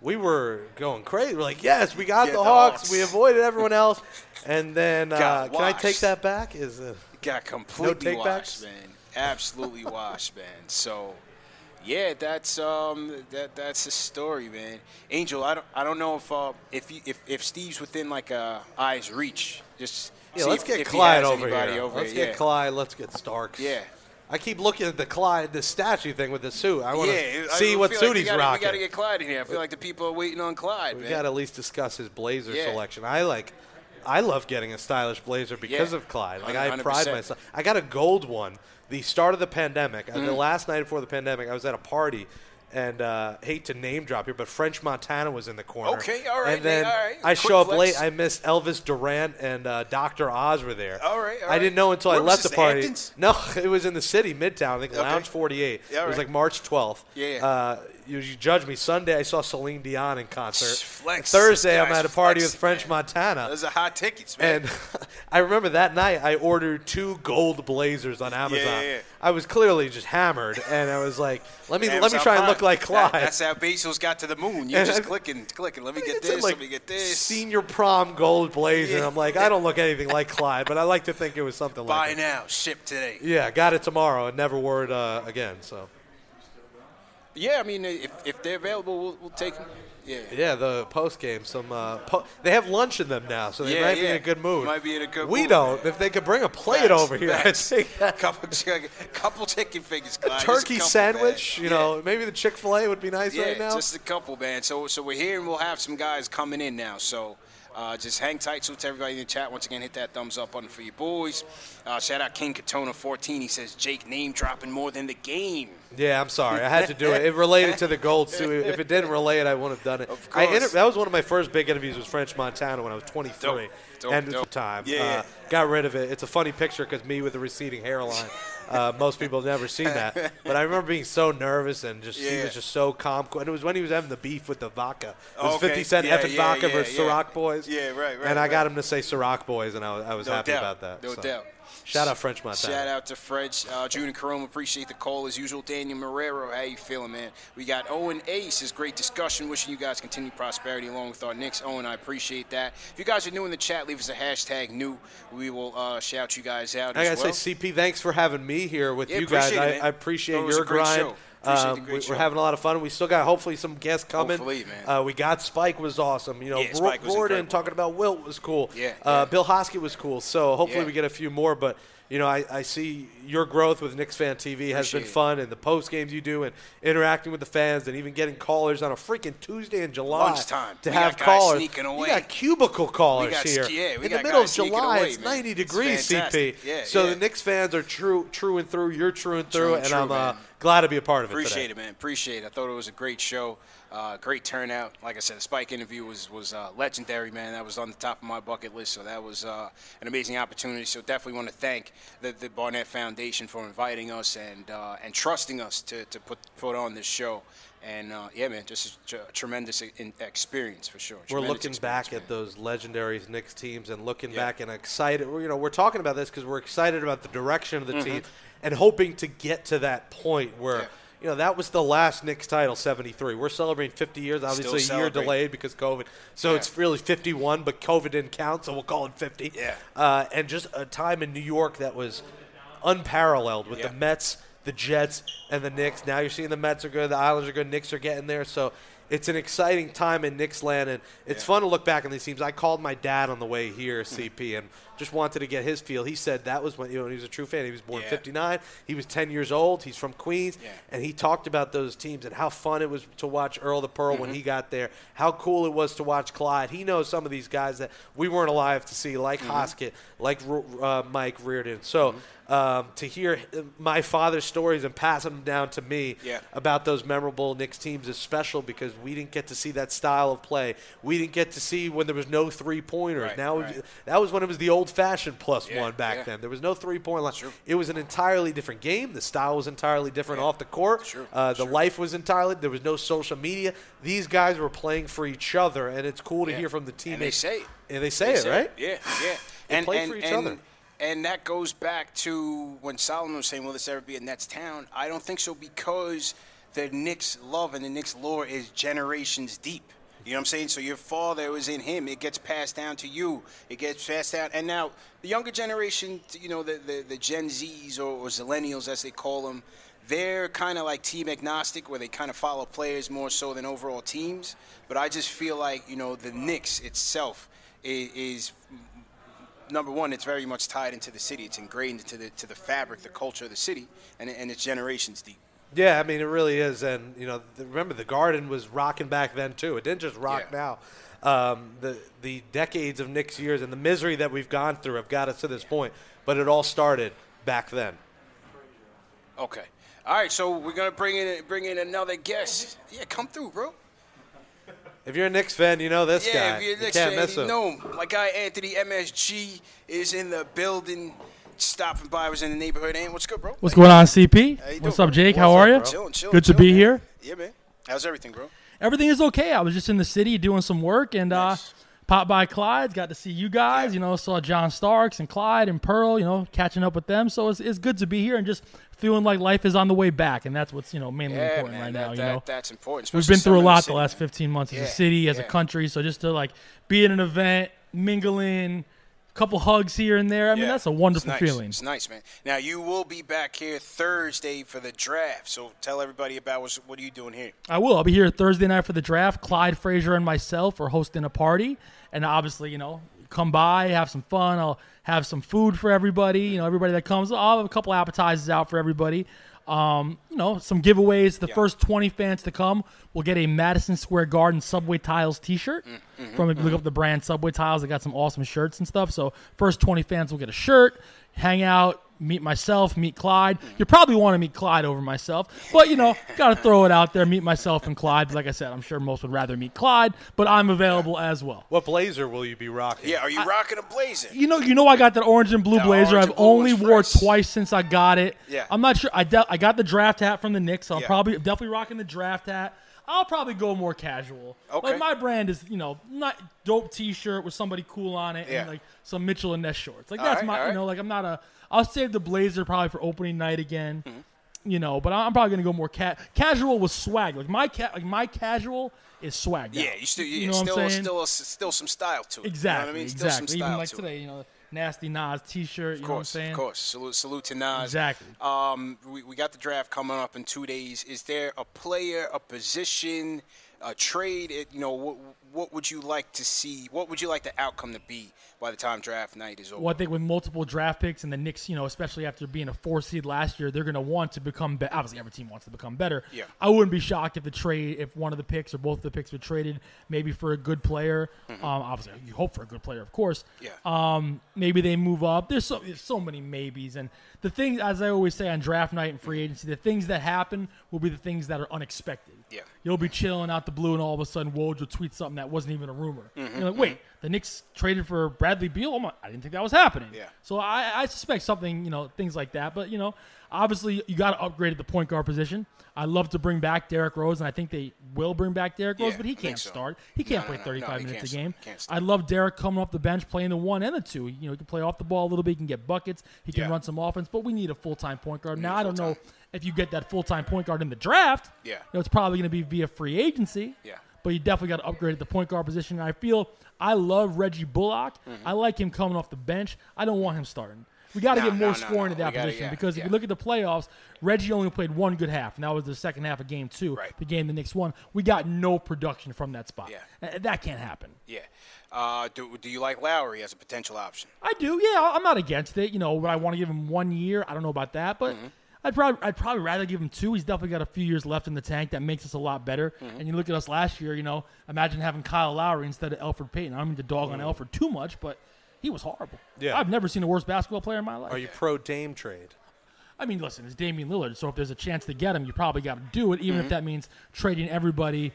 We were going crazy. We're like, yes, we got Get the, the Hawks. Hawks. We avoided everyone else. And then, uh, can I take that back? Is uh, got completely no washed, man. Absolutely washed, man. So, yeah, that's um, that that's the story, man. Angel, I don't I don't know if uh, if you, if if Steve's within like a eyes reach, just Yeah, see let's if, get if Clyde over here. Over let's here. get yeah. Clyde. Let's get Starks. Yeah. I keep looking at the Clyde, the statue thing with the suit. I want to yeah, I see what suit like he's gotta, rocking. We got to get Clyde in here. I feel like the people are waiting on Clyde, We got to at least discuss his blazer Yeah. selection. I like, I love getting a stylish blazer because Yeah. of Clyde. Like I 100%. pride myself. I got a gold one. The start of the pandemic, uh, the Mhm. last night before the pandemic, I was at a party. And uh, hate to name drop here, but French Montana was in the corner. Okay, all right, And then all right. I Quick show up flex. late. I missed Elvis Duran and uh, Dr. Oz were there. All right, all I didn't know until Where I left the party. Hamptons? No, it was in the city, Midtown. I think Okay. Lounge 48. Yeah, it was right. like March 12th. Yeah. Uh, you, you judge me. Sunday, I saw Celine Dion in concert. Flex. Thursday, I'm at a party flexing, with French man. Montana. Those are hot tickets, man. And I remember that night I ordered two gold blazers on Amazon. yeah, yeah. I was clearly just hammered, and I was like, "Let me let me try and look like Clyde." That- that's how Bezos got to the moon. You And just I- clicking, clicking. Let me get this. like, let me get this. Senior prom gold blazer. Yeah. I'm like, I don't look anything like Clyde, but I like to think it was something Buy like. it. now, ship today. Yeah, got it tomorrow and never wore it uh, again. So Yeah, I mean, if, if they're available, we'll, we'll take them. Yeah. yeah, the post game, some uh, po- they have lunch in them now, so they Yeah, might be in a good mood. Might be in a good we mood. don't. If they could bring a plate Facts, over here, I'd take that. couple, couple chicken fingers, A Clyde. Turkey couple, sandwich, man. you Yeah. know, maybe the Chick Fil A would be nice yeah, right now. just a couple, man. So, so we're here, and we'll have some guys coming in now. So, uh, just hang tight. So, to everybody in the chat, once again, hit that thumbs up button for your boys. Uh, shout out King Katona 14. He says Jake name dropping more than the game. Yeah, I'm sorry. I had to do it. It related to the gold suit. If it didn't relate, I wouldn't have done it. Of course. inter- that was one of my first big interviews with French Montana when I was 23. Dope. Dope, and dope. the time, Yeah, uh, yeah. got rid of it. It's a funny picture because me with a receding hairline. Uh, most people have never seen that, but I remember being so nervous and just he was just so calm. And it was when he was having the beef with the vodka. It was Okay. 50 Cent Yeah, effing yeah, vodka yeah, versus yeah. Ciroc Boys. Yeah, right, right, And I got him to say Ciroc Boys, and I was, I was No happy doubt. about that. No so. doubt. Shout out French Montana. Shout out to French, uh, June and Carome. Appreciate the call as usual. Daniel Marrero, how you feeling, man? We got Owen Ace. Is great discussion. Wishing you guys continued prosperity along with our Knicks. Owen, I appreciate that. If you guys are new in the chat, leave us a hashtag new. We will uh, shout you guys out I gotta well. say, CP, thanks for having me here with Yeah, you guys. it, I. I appreciate Thought it was your grind. show. Um, we, are having a lot of fun. We still got hopefully some guests coming. Hopefully, man. Uh, we got Spike was awesome. You know, Yeah, Ro- Spike was Gordon talking about Wilt was cool. Yeah, Uh, yeah. Bill Hosket was cool. So hopefully Yeah. we get a few more. But you know, I, I see your growth with Knicks Fan TV has been Appreciate it. fun, and the post games you do, and interacting with the fans, and even getting callers on a freaking Tuesday in July Lunchtime. to We have callers. sneaking away. got cubicle callers got here yeah, we in the middle of July. away, it's man. 90 It's degrees, CP. Yeah, so yeah. the Knicks fans are true, true and through. You're true and through, True and and true, I'm uh, glad to be a part of it. Appreciate it, man. Appreciate it. I thought it was a great show. Uh, great turnout. Like I said, the Spike interview was was uh, legendary, man. That was on the top of my bucket list, so that was uh, an amazing opportunity. So definitely want to thank the, the Barnett Foundation for inviting us and uh, and trusting us to, to put put on this show. And uh, yeah, man, just a tr- tremendous in- experience for sure. We're Tremendous looking back at those legendary Knicks teams and looking back and excited. You know, we're talking about this because we're excited about the direction of the Mhm. team and hoping to get to that point where. You know, that was the last Knicks title, 73. We're celebrating 50 years, obviously a year delayed because COVID. So Yeah. it's really 51, but COVID didn't count, so we'll call it 50. Yeah. Uh, and just a time in New York that was unparalleled with Yeah. the Mets, the Jets, and the Knicks. Now you're seeing the Mets are good, the Islanders are good, Knicks are getting there. So it's an exciting time in Knicks land, and it's fun to look back on these teams. I called my dad on the way here. CP, and just wanted to get his feel. He said that was when you know he was a true fan. He was born Yeah. 59. He was 10 years old. He's from Queens, Yeah. and he talked about those teams and how fun it was to watch Earl the Pearl Mm-hmm. when he got there. How cool it was to watch Clyde. He knows some of these guys that we weren't alive to see, like Mm-hmm. Hosket, like uh, Mike Riordan. So. Um, to hear my father's stories and pass them down to me Yeah. about those memorable Knicks teams is special because we didn't get to see that style of play. We didn't get to see when there was no three pointers. Right, now right. that was when it was the old fashioned plus Yeah, one back yeah. then. There was no three point line. It was an entirely different game. The style was entirely different off the court. Sure, Uh, the life was entirely. There was no social media. These guys were playing for each other, and it's cool to Yeah. hear from the And they say it. And they say it, right? Yeah, yeah. They and play and, for each and, other. And that goes back to when Solomon was saying, "Will this ever be a Nets town?" I don't think so because the Knicks love and the Knicks lore is generations deep. You know what I'm saying? So your father was in him. It gets passed down to you. It gets passed down, and now the younger generation, you know, the the, the Gen Zs or, or Zillennials as they call them, they're kind of like team agnostic, where they kind of follow players more so than overall teams. But I just feel like you know the Knicks itself is, is number one. It's very much tied into the city. It's ingrained into the to the fabric, the culture of the city, and and it's generations deep. Yeah, I mean it really is, and you know, the, remember the Garden was rocking back then too. It didn't just rock Yeah. now. Um, the the decades of Knicks years and the misery that we've gone through have got us to this point, but it all started back then. Okay. All right, so we're gonna bring in bring in another guest. Yeah, come through, bro. If you're a Knicks fan, you know this yeah, guy. Yeah, if you're a you Knicks can't fan, you know him. My guy Anthony MSG is in the building, stopping by. I Was in the neighborhood. And what's good, bro? What's going on, CP? What's doing, up, Jake? bro? How What's are up, you? Chilling, chilling, Good to chilling, be man. here. Yeah, man. How's everything, bro? Everything is okay. I was just in the city doing some work and uh, popped by Clyde's. Got to see you guys. You know, saw John Starks and Clyde and Pearl. You know, catching up with them. So it's, it's good to be here and just feeling like life is on the way back, and that's what's you know mainly Yeah, important man, right that- now. You that- know, that's important, We've been through a in the lot the last man. 15 months as a city, as a country. So just to like be at an event, mingle in, couple hugs here and there. I mean, Yeah, that's a wonderful it's nice. feeling. It's nice, man. Now you will be back here Thursday for the draft. So tell everybody about what's, what are you doing here? I will. I'll be here Thursday night for the draft. Clyde Frazier and myself are hosting a party, and obviously, you know, come by, have some fun. I'll have some food for everybody. You know, everybody that comes. I'll have a couple appetizers out for everybody. Um, you know, some giveaways. The first 20 fans to come will get a Madison Square Garden Subway Tiles T-shirt. Mm-hmm. From if you look up the brand Subway Tiles, they got some awesome shirts and stuff. So first 20 fans will get a shirt, hang out, meet myself, meet Clyde. You probably want to meet Clyde over myself, but you know, got to throw it out there. Meet myself and Clyde. Like I said, I'm sure most would rather meet Clyde, but I'm available as well. What blazer will you be rocking? Yeah, are you rocking a blazer? You know, you know, I got that orange and blue The blazer. orange I've blue only was wore fresh. twice since I got it. Yeah. I'm not sure. I de- I got the draft hat from the Knicks, so I'm Yeah. probably definitely rocking the draft hat. I'll probably go more casual. Okay. Like my brand is, you know, not dope T-shirt with somebody cool on it, Yeah. and like some Mitchell and Ness shorts. Like All that's right, my, you right. know, like I'm not a. I'll save the blazer probably for opening night again. Mm-hmm. You know, but I'm probably gonna go more ca- casual with swag. Like my ca- like my casual is swag. Yeah, you still, you yeah, know still, saying? still, still some style to it. Exactly. You know what I mean? Still exactly. some style Even like to today, it. you know, nasty Nas T-shirt. You Of know what I'm saying? of course. Salute, salute to Nas. Exactly. Um, we, we got the draft coming up in two days. Is there a player, a position, a trade? It, you know, what, what would you like to see? What would you like the outcome to be by the time draft night is over? Well, I think with multiple draft picks and the Knicks, you know, especially after being a four seed last year, they're going to want to become better. Obviously, every team wants to become better. Yeah. I wouldn't be shocked if the trade, if one of the picks or both of the picks were traded, maybe for a good player. Mhm. Um, obviously, you hope for a good player, of course. Yeah. Um, maybe they move up. There's so there's so many maybes, and the thing, as I always say on draft night and free agency, the things that happen will be the things that are unexpected. Yeah. You'll be chilling out the blue, and all of a sudden, Woj will tweet something that wasn't even a rumor. Mhm, You're like, wait, the Knicks traded for Bradley Beal? I'm like, I didn't think that was happening. Yeah. So I, I suspect something, you know, things like that. But you know, obviously, you got to upgrade at the point guard position. I love to bring back Derrick Rose, and I think they will bring back Derrick Rose, Yeah, but he can't so. start. He can't no, play no, 35 no, he minutes can't a game. start. Can't start. I love Derrick coming off the bench playing the one and the two. You know, he can play off the ball a little bit, he can get buckets, he can Yeah. run some offense, but we need a full time point guard. Now I don't know if you get that full time point guard in the draft, Yeah. you know, it's probably going to be via free agency. Yeah. But you definitely got to upgrade at the point guard position. And I feel I love Reggie Bullock. Mm-hmm. I like him coming off the bench. I don't want him starting. We got to No, get more no, scoring no. at that gotta- position yeah, because if you look at the playoffs, Reggie only played one good half, and that was the second half of game two. Right. The game the Knicks won. We got no production from that spot. Yeah. That can't happen. Yeah. Uh, do, do you like Lowry as a potential option? I do. Yeah, I'm not against it. You know, would I want to give him one year? I don't know about that, but Mm-hmm. I'd probably I'd probably rather give him two. He's definitely got a few years left in the tank. That makes us a lot better. Mm-hmm. And you look at us last year. You know, imagine having Kyle Lowry instead of Elfrid Payton. I don't mean to dog on Elfrid too much, but he was horrible. Yeah. I've never seen a worse basketball player in my life. Are you pro Dame trade? I mean, listen, it's Damian Lillard, so if there's a chance to get him, you probably got to do it, even if Mhm. that means trading everybody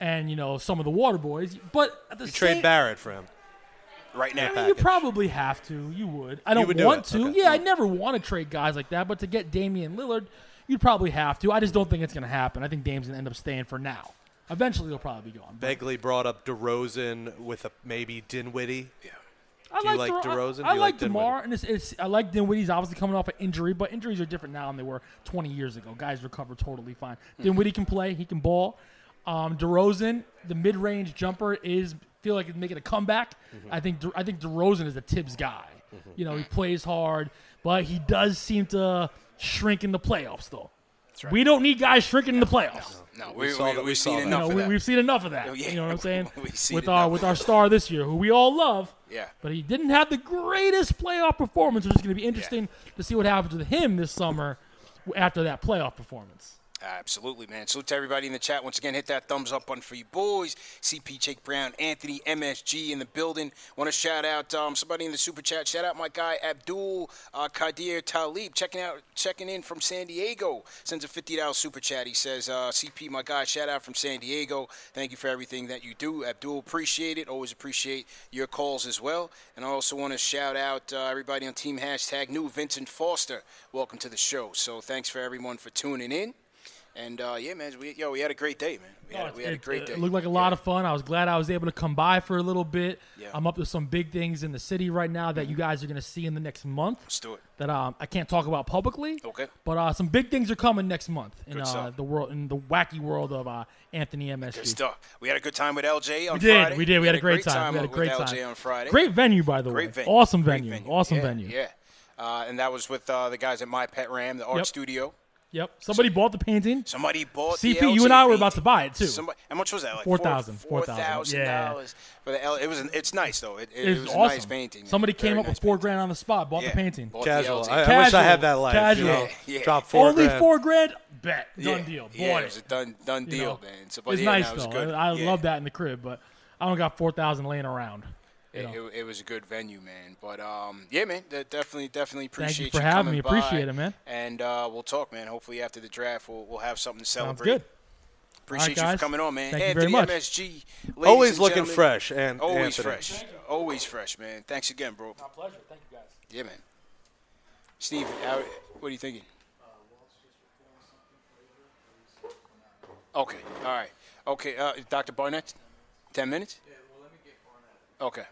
and you know some of the water boys. But at the You same, trade Barrett for him. Right I now. mean, you probably have to. You would. I don't would do want it, to. okay. Yeah, I never want to trade guys like that, but to get Damian Lillard, you'd probably have to. I just don't think it's going to happen. I think Dame's going to end up staying for now. Eventually, he'll probably be gone. Begley brought up DeRozan with a maybe Dinwiddie. Yeah. I Do you like, like Der- DeRozan? I, Do you like like Demar, and it's, it's I like Dinwiddie's obviously coming off an injury, but injuries are different now than they were 20 years ago. Guys recover totally fine. Mm-hmm. Dinwiddie can play; he can ball. Um, DeRozan, the mid-range jumper is feel like it's making a comeback. Mm-hmm. I think De- I think DeRozan is a Thibs guy. You know, he plays hard, but he does seem to shrink in the playoffs, though. right. We don't need guys shrinking in the playoffs. No, We we, saw we, that- we we've seen that. enough You know, of we, that. we've seen enough of that. Oh, yeah, you know what I'm saying? we've seen with enough our with our star this year, who we all love. Yeah. But he didn't have the greatest playoff performance, which is going to be interesting to see what happens with him this summer after that playoff performance. Absolutely, man. Salute to everybody in the chat. Once again, hit that thumbs up button for you boys. CP Jake Brown, Anthony MSG in the building. Want to shout out um, somebody in the super chat. Shout out my guy Abdul uh, Kadir Talib, checking out, checking in from San Diego. Sends a fifty dollars super chat. He says, uh, "CP, my guy, shout out from San Diego. Thank you for everything that you do, Abdul. Appreciate it. Always appreciate your calls as well. And I also want to shout out uh, everybody on Team Hashtag New Vincent Foster. Welcome to the show. So thanks for everyone for tuning in." And uh, yeah, man, we, yo, we had a great day, man. We had, we had a great it- day. It looked like a lot of fun. I was glad I was able to come by for a little bit. Yeah. I'm up to some big things in the city right now that you guys are going to see in the next month. Let's do it. That um, I can't talk about publicly. Okay. But uh, some big things are coming next month in uh, the world in the wacky world of uh, Anthony MSG. Good stuff. We had a good time with LJ on We did. Friday. We did. We had a great time. We had a with great LJ time. on Friday. Great venue, by the Great way. venue. Awesome Great venue. Awesome yeah, venue. Yeah. Uh, and that was with uh, the guys at My Pet Ram, the art Yep. studio. Yep. Somebody bought the painting. Somebody bought the CP. You and I were painting. about to buy it too. Somebody, how much was that? Like Four thousand. Four Four thousand. thousand Yeah. dollars for the L. It was. An, it's nice though. It, it, It's it was awesome. a nice painting. man. Somebody came up nice with four grand on the spot. Bought Yeah. the painting. Bought Casual. LJ. I, I wish I had that life. Casual. You know, Yeah, yeah. drop four Only grand. four grand. Bet. Yeah. Done deal. Yeah, Bought it was a it. done done You deal, know? man. So, it's yeah, nice though. I, I love that in the crib, but I don't got four thousand laying around. You It, it, it was a good venue, man. But um, yeah, man, de- definitely, definitely Thank you appreciate for having coming me. by. Appreciate it, man. And uh, we'll talk, man. Hopefully after the draft, we'll, we'll have something to Sounds celebrate. good. Appreciate All right, you for coming on, man. Thank you Anthony very much. MSG. Always and looking fresh, and always Anthony. fresh, always fresh, man. Thanks again, bro. My pleasure. Thank you guys. Yeah, man. Steve, how, what are you thinking? Okay, all right. Okay, uh, Dr. Barnett, 10 minutes? Yeah, well, let me get Barnett. Okay,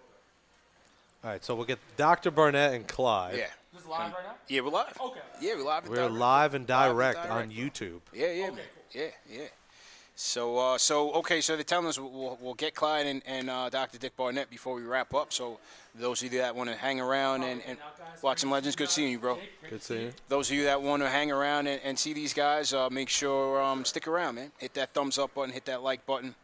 All right, so we'll get Dr. Barnett and Clyde. yeah. This is live right now. Yeah, we're live. Okay. Yeah, we're live. and We're direct. live and Live and direct direct. on YouTube. Yeah, yeah, man. Yeah, yeah. So, uh, so okay, so they're telling us we'll, we'll, we'll get Clyde and, and uh, Dr. Dick Barnett before we wrap up. So, those of you that want to hang around and, and watch some legends, good seeing you, bro. Good seeing you. Those of you that want to hang around and, and see these guys, uh, make sure um, stick around, man. Hit that thumbs up button, hit that like button.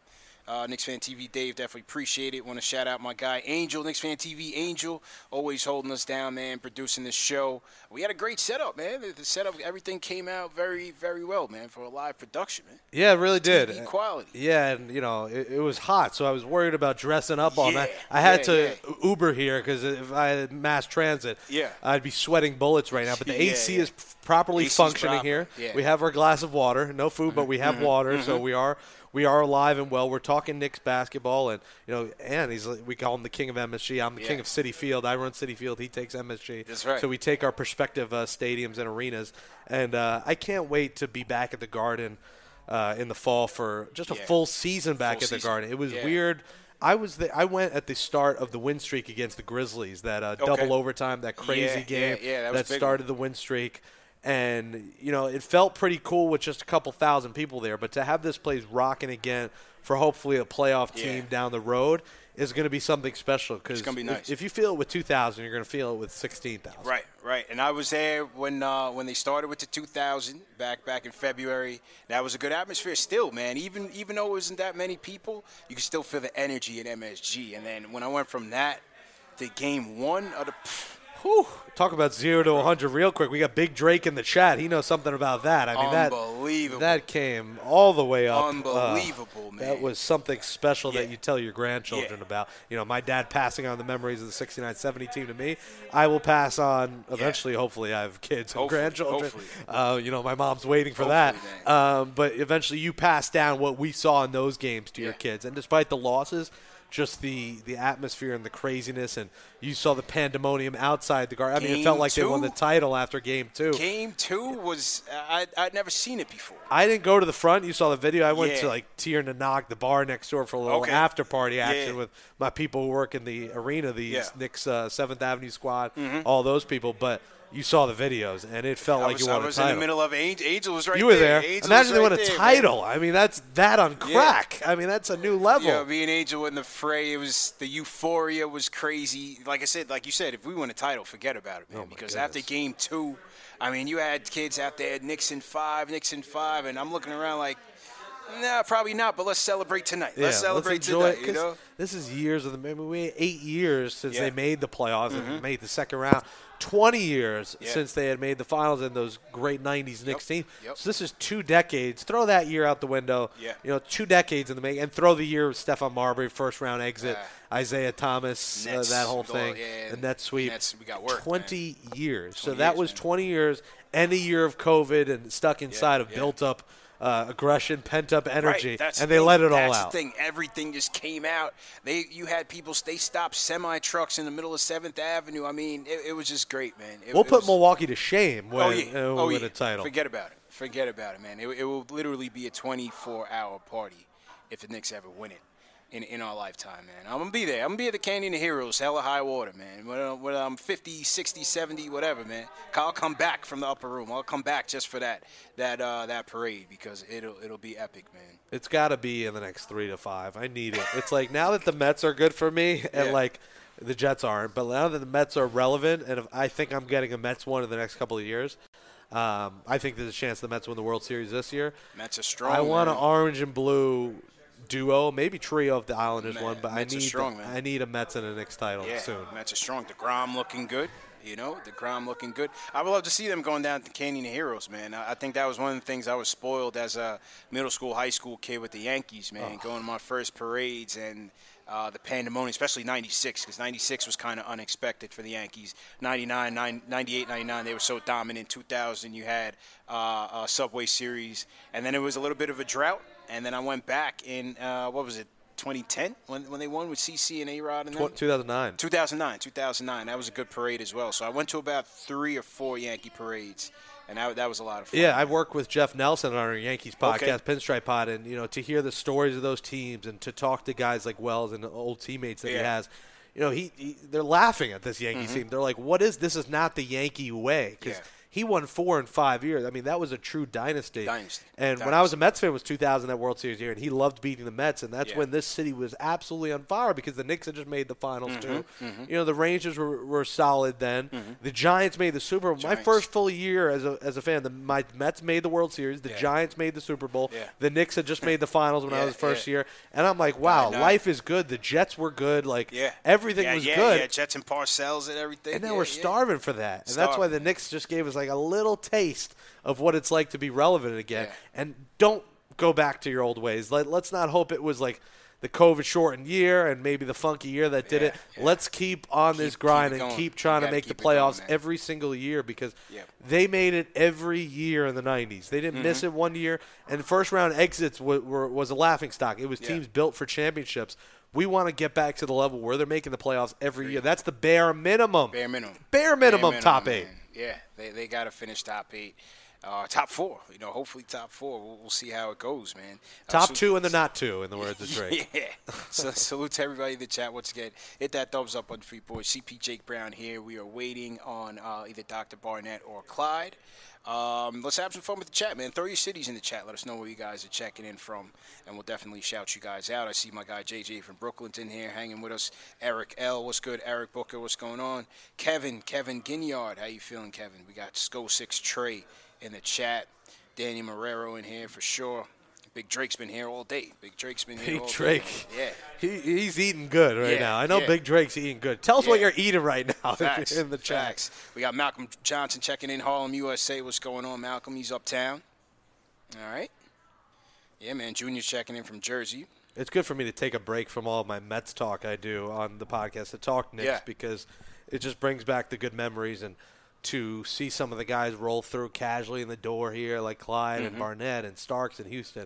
Uh, Knicks Fan TV, Dave, definitely appreciate it. Want to shout out my guy Angel, Knicks Fan TV, Angel, always holding us down, man, producing this show. We had a great setup, man. The- The setup, everything came out very, very well, man, for a live production, man. Yeah, it really did. TV quality. Yeah, and you know it, it was hot, so I was worried about dressing up all Yeah, night. I had yeah, to Uber here because if I had mass transit, Yeah. I'd be sweating bullets right now. But the Yeah, AC yeah. is properly AC's functioning proper, here. yeah. We have our glass of water, no food, but we have mhm, water, so mhm. we are we are alive and well. We're talking Knicks basketball, and you know, and he's we call him the king of MSG. I'm the king of Citi Field. I run Citi Field. He takes MSG. That's right. So we take our prospective uh, stadiums and arenas, and uh, I can't wait to be back at the Garden uh, in the fall for just a Yeah. full season back Full at the. Garden. It was Yeah. weird. I was the, I went at the start of the win streak against the Grizzlies. That uh, Okay. double overtime, that crazy Yeah, game yeah, yeah, that big started the win streak. And you know it felt pretty cool with just a couple thousand people there. But to have this place rocking again for hopefully a playoff Yeah. team down the road is going to be something special. Because be nice. if, you feel it with 2,000, you're going to feel it with 16,000. Right, right. And I was there when uh, when they started with the 2000 back back in February. That was a good atmosphere still, man. Even even though it wasn't that many people, you could still feel the energy at MSG. And then when I went from that to game one of the Whew. Talk about zero to 100 real quick. We got Big Drake in the chat. He knows something about that. I mean, that Unbelievable. that came all the way up. Uh, Unbelievable, man. That was something special that you tell your grandchildren about. You know, my dad passing on the memories of the 69-70 team to me. I will pass on eventually. Hopefully, I have kids and Hopefully, grandchildren. hopefully. Uh, you know, my mom's waiting for that. Um, but eventually, you pass down what we saw in those games to your kids. And despite the losses, just the the atmosphere and the craziness, and you saw the pandemonium outside the guard. I mean, it felt like they won the title after game two. game two was I I'd never seen it before. I didn't go to the front. You saw the video. I went Yeah. to like Tier knock the bar next door for a little Okay. after party action Yeah. with my people who work in the arena, the Yeah. Knicks uh, Seventh Avenue squad, Mhm. all those people. But you saw the videos, and it felt I like was, you I won was a in the middle of Angel. Angel was right you were there. there. Imagine they won right a there, title. I mean, that's that on crack. I mean, that's a new level. Yeah, me and Angel in the fray. It was the euphoria was crazy. Like I said, like you said, if we win a title, forget about it, man. Oh, because after game two, I mean, you had kids out there, Knicks in five, Knicks in five, and I'm looking around like, nah, probably not. But let's celebrate tonight. Yeah, let's celebrate enjoy tonight. it, You know. This is years of the. I mean, we had eight years since Yeah. they made the playoffs Mhm. and made the second round. Twenty years Yeah. since they had made the finals in those great '90s Knicks team. Yep. So this is two decades. Throw that year out the window. Yeah. You know, two decades in the making, and throw the year of Stephon Marbury first round exit, Isiah Thomas, uh, that whole thing, yeah, the net sweep. Nets, we got work, Twenty years. so that years, was man. twenty years and a year of COVID and stuck inside of built up. Uh, aggression, pent up energy, Right, and the they let it all That's out. the thing. Everything just came out. They, you had people. They stopped semi trucks in the middle of Seventh Avenue. I mean, it, it was just great, man. It, we'll it put was- Milwaukee to shame when oh, yeah. uh, oh, we win yeah. a title. Forget about it. Forget about it, man. It, it will literally be a 24-hour party if the Knicks ever win it in, in our lifetime, man. I'm going to be there. I'm going to be at the Canyon of Heroes, hella high water, man. Whether, whether I'm 50, 60, 70, whatever, man. I'll come back from the upper room. I'll come back just for that that uh, that parade because it'll it'll be epic, man. It's got to be in the next three to five. I need it. It's like now that the Mets are good for me, and Yeah. like the Jets aren't, but now that the Mets are relevant, and if I think I'm getting a Mets one in the next couple of years. Um, I think there's a chance the Mets win the World Series this year. Mets are strong. I want an orange and blue duo, maybe trio if the Islanders Man, won, but Mets I need strong, man. I need a Mets and a Knicks title Yeah, soon. Mets are strong. DeGrom looking good. You know, DeGrom looking good. I would love to see them going down to Canyon of Heroes, man. I I think that was one of the things I was spoiled as a middle school, high school kid with the Yankees, man. Going to my first parades and uh, the pandemonium, especially 96, because 96 was kind of unexpected for the Yankees. 99, 9, 98, 99, they were so dominant. 2000, you had uh, a Subway Series. And then it was a little bit of a drought. And then I went back in, uh, what was it, 2010 when, when they won with CC and A-Rod and them? Tw- 2009. 2009, 2009. That was a good parade as well. So I went to about three or four Yankee parades, and that, that was a lot of fun. Yeah, I worked with Jeff Nelson on our Yankees Okay. podcast, Pinstripe Pod, and you know to hear the stories of those teams and to talk to guys like Wells and old teammates that he has, you know, he, he they're laughing at this Yankees Mhm. team. They're like, "What is this? Is not the Yankee way?" Because Yeah. He won four in five years. I mean, that was a true dynasty. Dynasty. And when I was a Mets fan, it was 2000 that World Series year, and he loved beating the Mets, and that's Yeah. when this city was absolutely on fire because the Knicks had just made the finals Mhm, too. mhm. You know, the Rangers were, were solid then. The Giants made the Super Bowl. My first full year as a, as a fan, the my Mets made the World Series. The Yeah. Giants made the Super Bowl. Yeah. The Knicks had just made the finals when I was first year, and I'm like, wow, life is good. The Jets were good. Like Yeah. everything was yeah, good. Yeah, Jets and Parcells and everything. And yeah, we're starving for that. And that's why the Knicks just gave us like a little taste of what it's like to be relevant again. Yeah. And don't go back to your old ways. Let, let's not hope it was like the COVID shortened year and maybe the funky year that did it. Let's keep on this grind keep and keep trying to make the keep it going, playoffs every single year because Yeah. they made it every year in the 90s. They didn't miss Mhm. it one year. And first round exits were, were, was a laughing stock. It was Yeah. teams built for championships. We want to get back to the level where they're making the playoffs every year. That's the bare minimum. Bare minimum. Bare minimum top eight. Yeah, they, they got to finish top eight. uh, top four. You know, hopefully top four. We'll, we'll see how it goes, man. Uh, Top so- two and the not two, in the words of Drake. yeah. So salute to everybody in the chat once again. Hit that thumbs up on Free Boys. CP Jake Brown here. We are waiting on uh, either Dr. Barnett or Clyde. Um, let's have some fun with the chat, man. Throw your cities in the chat. Let us know where you guys are checking in from, and we'll definitely shout you guys out. I see my guy JJ from Brooklyn's in here hanging with us. Eric L, what's good? Eric Booker, what's going on? Kevin, Kevin Ginyard, how you feeling, Kevin? We got Sko Six Trey in the chat. Danny Marrero in here for sure. Big Drake's been here all day. Big Drake's been here Big all Drake. day. Yeah. He, he's eating good right Yeah, now. I know yeah. Big Drake's eating good. Tell us what you're eating right now Facts, in the chat. facts. We got Malcolm Johnson checking in, Harlem, USA. What's going on, Malcolm? He's uptown. All right. Yeah, man. Junior's checking in from Jersey. It's good for me to take a break from all of my Mets talk I do on the podcast to talk Knicks Yeah. because it just brings back the good memories and to see some of the guys roll through casually in the door here like Clyde and Mhm. Barnett and Starks and Houston.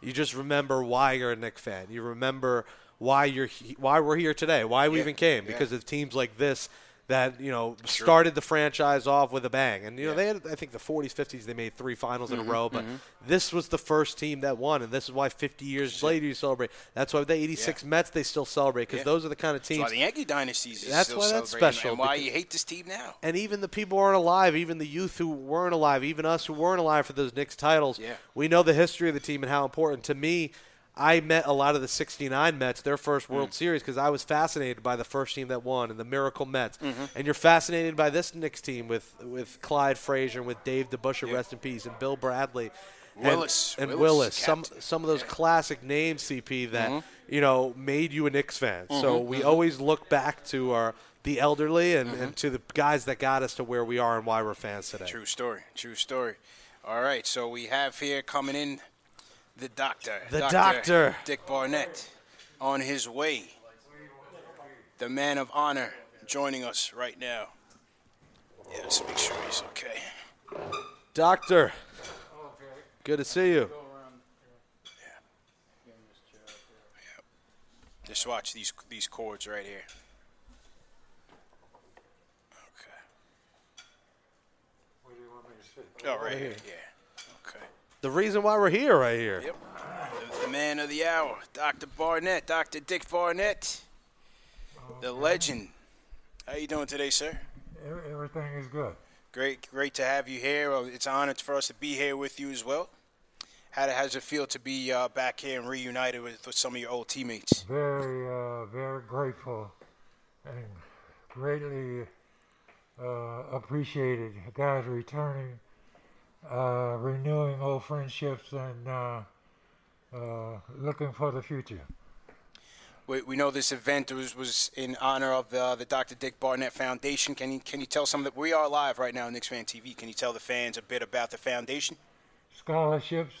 You just remember why you're a Knicks fan. You remember why you're why we're here today, why we Yeah. even came Yeah. because of teams like this that you know True. started the franchise off with a bang. And you know Yeah. they had I think the 40s, 50s they made three finals in Mhm, a row, but mhm. this was the first team that won, and this is why 50 years later you celebrate. That's why the 86 Mets they still celebrate because Yeah. those are the kind of That's teams. why the Yankee dynasties. That's still why that's special, And why because- you hate this team now. and even the people who aren't alive, even the youth who weren't alive, even us who weren't alive for those Knicks titles, Yeah. we know the history of the team and how important. To me, I met a lot of the 69 Mets, their first World Mm. Series, because I was fascinated by the first team that won and the Miracle Mets. Mhm. And you're fascinated by this Knicks team with, with Clyde Frazier and with Dave DeBusschere, Yeah. rest in peace, and Bill Bradley. and- Willis. And, Willis, Willis. Some, some of those classic names, CP, that, Mhm. you know, made you a Knicks fan. So Mhm, we mhm. always look back to our the elderly and, Mm-hmm. and to the guys that got us to where we are and why we're fans today. True story. True story. All right, so we have here coming in the doctor. The Dr. doctor. Dick Barnett on his way. The man of honor joining us right now. Yeah, let's make sure he's okay. Doctor, good to see you. Just watch these these chords right here. Okay. Oh, right here. Yeah. Okay. The reason why we're here right here. Yep. The, the man of the hour, Dr. Barnett, Dr. Dick Barnett, the legend. How you doing today, sir? Everything is good. Great, great to have you here. Uh, It's an honor for us to be here with you as well. How, how does it feel to be uh, back here and reunited with, with some of your old teammates? Very, uh, very grateful and greatly uh, appreciated. Guys returning, uh, renewing old friendships, and uh, uh, looking for the future. We, we know this event was, was in honor of the, the Dr. Dick Barnett Foundation. Can you can you tell some of that we are live right now on Knicks Fan TV? Can you tell the fans a bit about the foundation? Scholarships,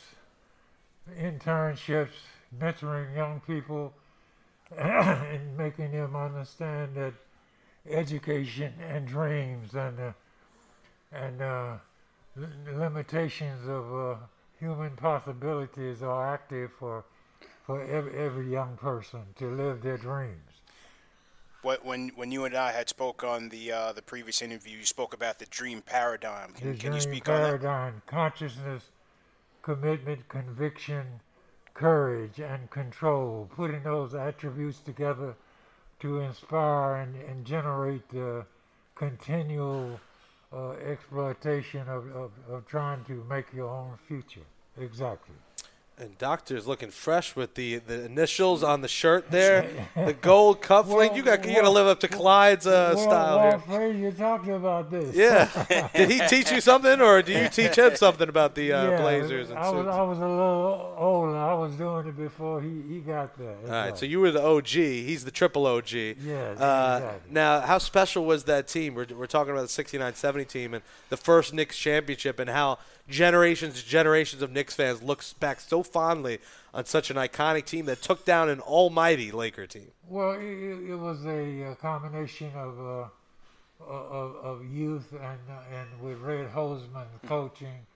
internships, mentoring young people, and making them understand that education and dreams and uh, and li- limitations of uh, human possibilities are active for for every, every young person to live their dreams. What, when when you and I had spoke on the uh, the previous interview, you spoke about the dream paradigm. Can, the can you speak on that? paradigm, consciousness, commitment, conviction, courage, and control, putting those attributes together to inspire and, and generate the continual uh, exploitation of, of, of trying to make your own future. Exactly. And Doctor's looking fresh with the, the initials on the shirt there, the gold cufflink. you got you got to live up to Clyde's uh, well, style well, here. Fred, you talked about this. Yeah. Did he teach you something, or do you teach him something about the uh, Yeah, Blazers and I was, suits? I was a little older. I was doing it before he, he got there. All right, so you were the OG. He's the triple OG. Yeah, Uh, exactly. Now, how special was that team? We're, we're talking about the 69-70 team and the first Knicks championship and how generations generations of Knicks fans look back so fondly on such an iconic team that took down an almighty Laker team. Well, it, was a, uh combination of, uh, of of youth and uh, and with Red Holzman coaching,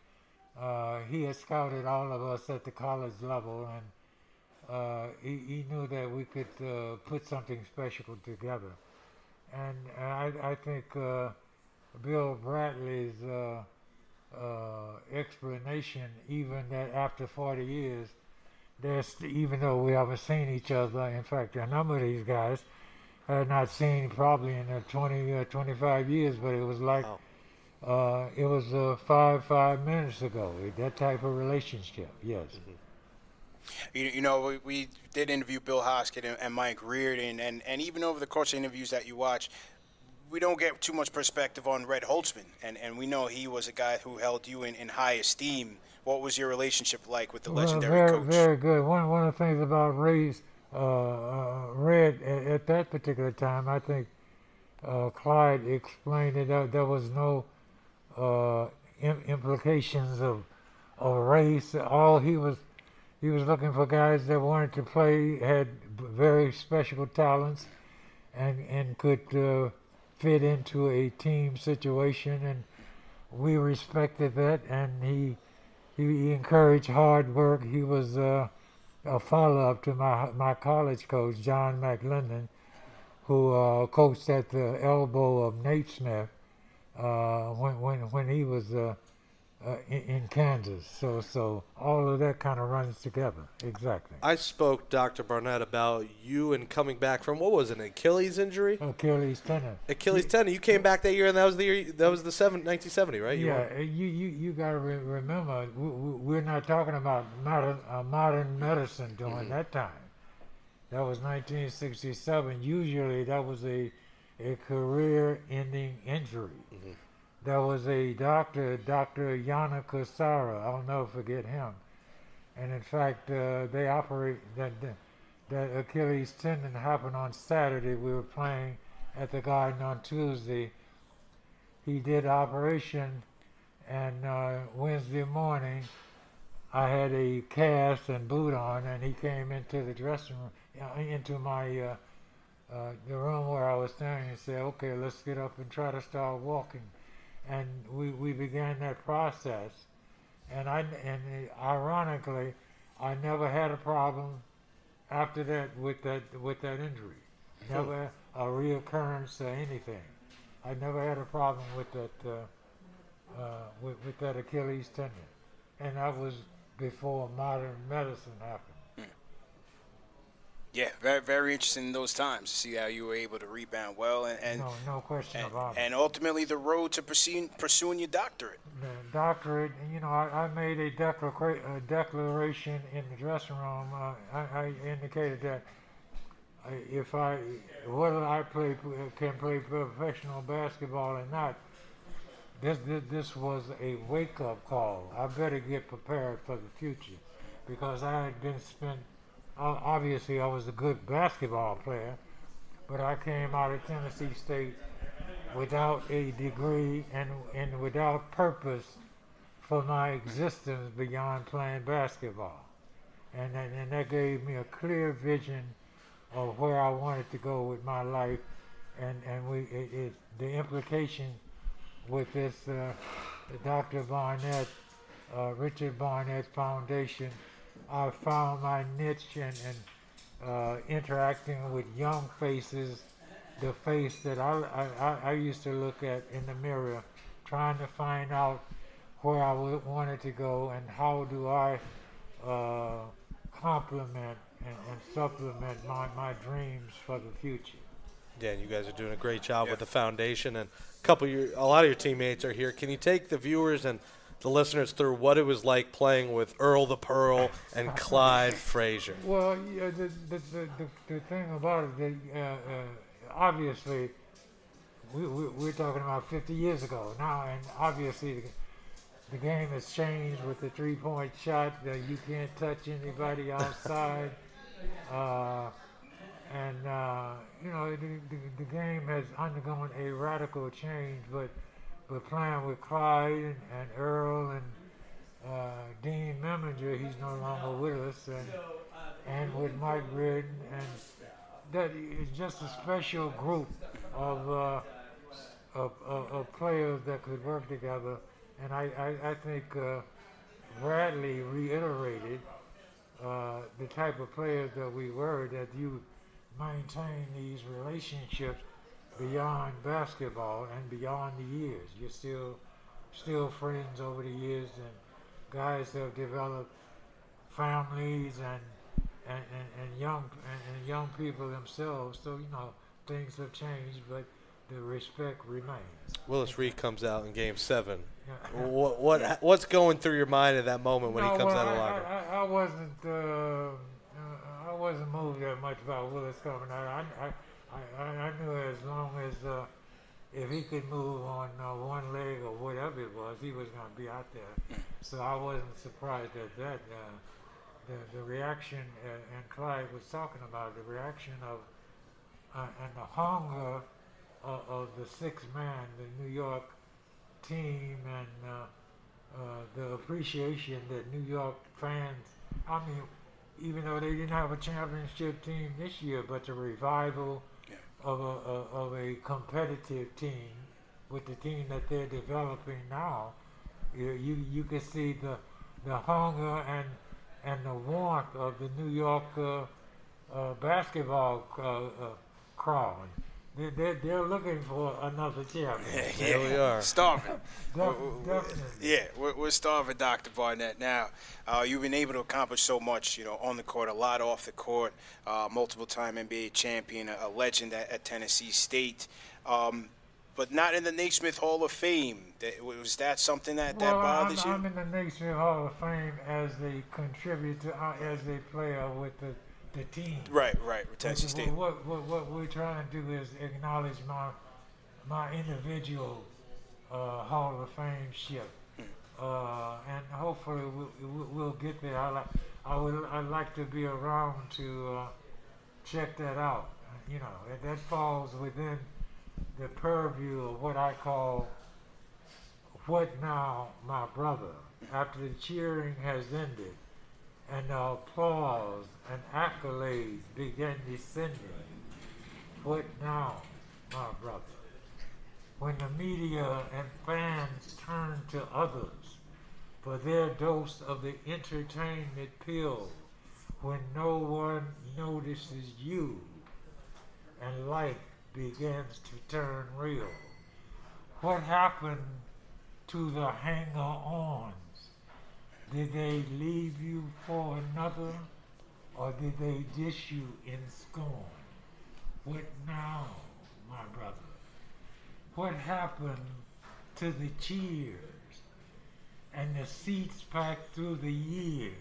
uh, he had scouted all of us at the college level, and uh, he, he knew that we could uh, put something special together. And I, I think uh, Bill Bradley's uh, explanation, even that after 40 years, there's even though we haven't seen each other. In fact, a number of these guys had not seen probably in the 20, uh, 25 years, but it was like uh, it was uh, five five minutes ago. That type of relationship, yes. You, you know, we, we did interview Bill Hosket and, and Mike Riordan, and, and even over the course of interviews that you watch, we don't get too much perspective on Red Holzman, and, and we know he was a guy who held you in, in high esteem. What was your relationship like with the Well, legendary very, coach? very good. One one of the things about Ray's uh, uh, Red at, at that particular time, I think uh, Clyde explained. That there was no uh, im- implications of of race. All he was he was looking for guys that wanted to play, had very special talents, and and could uh, fit into a team situation, and we respected that. And he he encouraged hard work. He was uh, a follow-up to my my college coach, John McLendon, who uh, coached at the elbow of Naismith uh, when when when he was uh, in, in Kansas. So so all of that kind of runs together. Exactly. I spoke Dr. Barnett about you and coming back from what was it, an Achilles injury? Achilles tendon. Achilles tendon. You came back that year, and that was the year. That was the seven, 1970, right? You Yeah, were- you you you got to re- remember, we, we're not talking about modern uh, modern medicine during Mhm. that time. That was 1967. Usually, that was a a career-ending injury. There was a doctor, Dr. Yana Kusara. I'll never forget him. And in fact, uh, they operate that that Achilles tendon happened on Saturday. We were playing at the Garden on Tuesday. He did operation, and uh, Wednesday morning, I had a cast and boot on, and he came into the dressing room, uh, into my uh, uh, the room where I was standing, and said, "Okay, let's get up and try to start walking." And we, we began that process, and I and ironically, I never had a problem after that with that with that injury. Never a reoccurrence or anything. I never had a problem with that uh, uh, with, with that Achilles tendon, and that was before modern medicine happened. Yeah, very very interesting in those times to see how you were able to rebound well and and, No, no question and, about it. and ultimately the road to pursuing pursuing your doctorate. the doctorate, you know, I, I made a, declara- a declaration in the dressing room. Uh, I, I indicated that if I, whether I play can play professional basketball or not, this, this this was a wake up call. I better get prepared for the future because I had been spent. Obviously, I was a good basketball player, but I came out of Tennessee State without a degree and, and without purpose for my existence beyond playing basketball. And, that- and that gave me a clear vision of where I wanted to go with my life. And, and we, it, it, the implication with this uh, Dr. Barnett, uh, Richard Barnett Foundation, I found my niche and, and uh, interacting with young faces the face that I, I, I- I used to look at in the mirror, trying to find out where I wanted to go and how do I uh, complement and, and supplement my, my dreams for the future. Yeah, you guys are doing a great job with the foundation, and a couple of your, a lot of your teammates are here. Can you take the viewers and the listeners through what it was like playing with Earl the Pearl and Clyde Frazier? Well, yeah, the, the, the, the, the thing about it, the, uh, uh, obviously, we, we, we're talking about 50 years ago now, and obviously the, the game has changed with the three-point shot. Uh, you can't touch anybody outside. Uh, and, uh, you know, the, the, the game has undergone a radical change, but, but playing with Clyde and, Earl and uh, Dean Meminger, he's no longer with us, and, and with Mike Riordan, and that is just a special group of, uh, of, of, of players that could work together. And I, I, I think uh, Bradley reiterated uh, the type of players that we were, that you maintain these relationships beyond basketball and beyond the years. You're still still friends over the years, and guys have developed families and and, and, and young and, and young people themselves. So you know things have changed, but the respect remains. Willis Reed comes out in Game Seven. Yeah. What what what's going through your mind at that moment when no, he comes well, out of the I, locker? I, I wasn't. Uh, uh, I wasn't moved that much about Willis coming out. I, I, I, I knew as long as uh, if he could move on uh, one leg or whatever it was, he was going to be out there. So I wasn't surprised at that. Uh, the, the reaction, uh, and Clyde was talking about the reaction of uh, and the hunger of, of the six man, the New York team, and uh, uh, the appreciation that New York fans. I mean, even though they didn't have a championship team this year, but the revival of a, of a competitive team with the team that they're developing now, you you, you can see the the hunger and and the warmth of the New York uh, uh, basketball uh, uh, crowd. They're, they're, they're looking for another champion. There we are. Starving. Def- We're- we're- definitely. Yeah, we're, we're starving, Dr. Barnett. Now, uh, you've been able to accomplish so much, you know, on the court, a lot off the court, uh, multiple-time NBA champion, a, a legend at, at Tennessee State, um, but not in the Naismith Hall of Fame. That- Was that something that, that well, I'm, bothers you? I'm in the Naismith Hall of Fame as a contributor, uh, as a player with the, the team. Right, right, Tennessee What- State. What, what, what we're trying to do is acknowledge my my individual uh, Hall of Fame ship, uh, and hopefully we'll, we'll, get there. I like I would I'd like to be around to uh, check that out. You know, that falls within the purview of what I call what now, my brother. After the cheering has ended and the applause and accolades begin descending, what now, my brother? When the media and fans turn to others for their dose of the entertainment pill, when no one notices you and life begins to turn real. What happened to the hanger-ons? Did they leave you for another, or did they dish you in scorn? What now, my brother? What happened to the cheers and the seats packed through the years?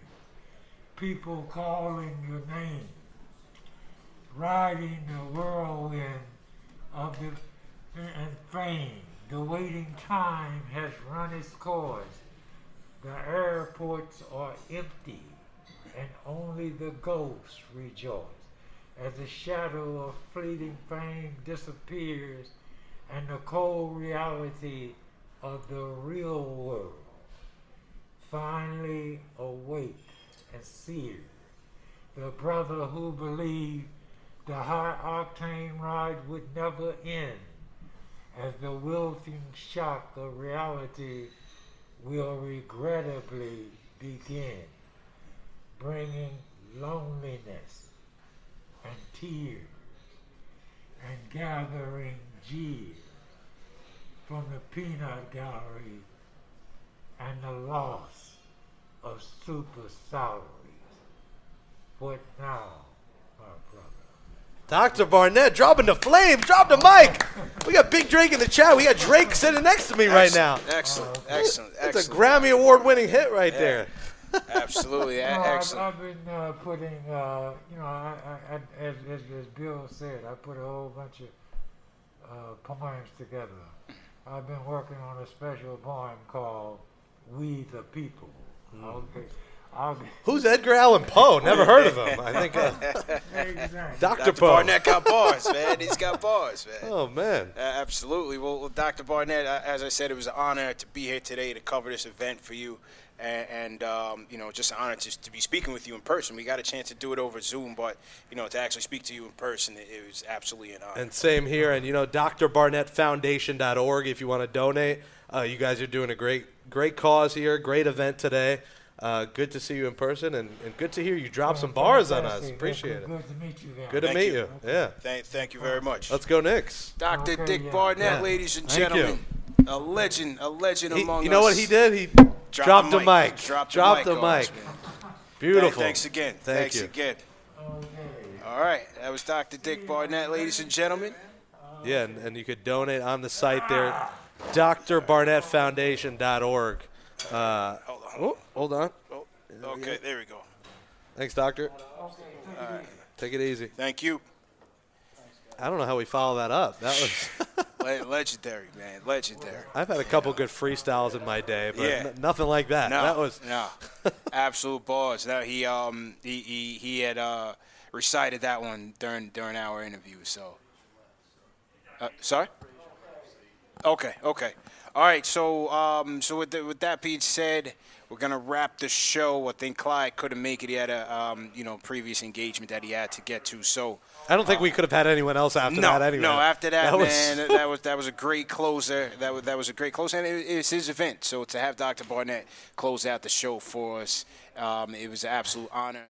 People calling your name, riding the whirlwind of the and fame. The waiting time has run its course. The airports are empty, and only the ghosts rejoice. As the shadow of fleeting fame disappears, and the cold reality of the real world finally awake and seared. The brother who believed the high octane ride would never end, as the wilting shock of reality will regrettably begin, bringing loneliness and tears and gathering jeers from the peanut gallery and the loss of super salaries. What now, my brother? Dr. Barnett dropping the flame, drop the mic. We got Big Drake in the chat. We got Drake sitting next to me right now. Excellent, excellent, It's a. Grammy Award winning hit right Yeah. there. Absolutely, No, a- I've, excellent. I've been uh, putting, uh, you know, I, I, I, as, as, as Bill said, I put a whole bunch of uh, poems together. I've been working on a special poem called "We the People." Okay, I'll Who's Edgar Allan Poe? Never heard of him. I think uh, Exactly. Dr. Dr. Poe. Barnett got bars, man. He's got bars, man. Oh man. Uh, absolutely. Well, well, Dr. Barnett, uh, as I said, it was an honor to be here today to cover this event for you, and, and um, you know, just an honor to, to be speaking with you in person. We got a chance to do it over Zoom, but you know, to actually speak to you in person, it, it was absolutely an honor. And same here. And you know, drbarnettfoundation.org if you want to donate. Uh, you guys are doing a great, great cause here. Great event today. Uh, good to see you in person, and, and good to hear you drop some bars on us. Fantastic. Appreciate it. Good to meet you guys. Good to Thank meet you. you. Yeah. Thank, thank you very much. Let's go, Knicks. Dr. Okay, Dick yeah. Barnett, Yeah. ladies and Thank you. gentlemen. a legend, a legend He- among you know what he did? He dropped the mic. Dropped, Dropped the the mic. on us, mic. man. Beautiful. Thanks again. Thank Thanks you. again. All right, that was Dr. Dick Barnett, ladies and gentlemen. Yeah, and, and you could donate on the site there, drbarnettfoundation.org. Uh, oh, hold on. Okay, there we go. Thanks, doctor. All right. Take it easy. Thank you. I don't know how we follow that up. That was. Legendary, man. Legendary. I've had a couple good freestyles in my day, but Yeah. n- nothing like that. No, that was no, absolute bars. Now he um he he, he had uh recited that one during during our interview. So, uh, sorry. Okay, okay, all right. So um so with the, with that being said, we're gonna wrap the show. I think Clyde couldn't make it. He had a um you know previous engagement that he had to get to. So. I don't think we could have had anyone else after no, that anyway. No, after that, was- man, that was that was a great closer. That was that was a great closer, and it, it's his event. So to have Dr. Barnett close out the show for us, um, it was an absolute honor.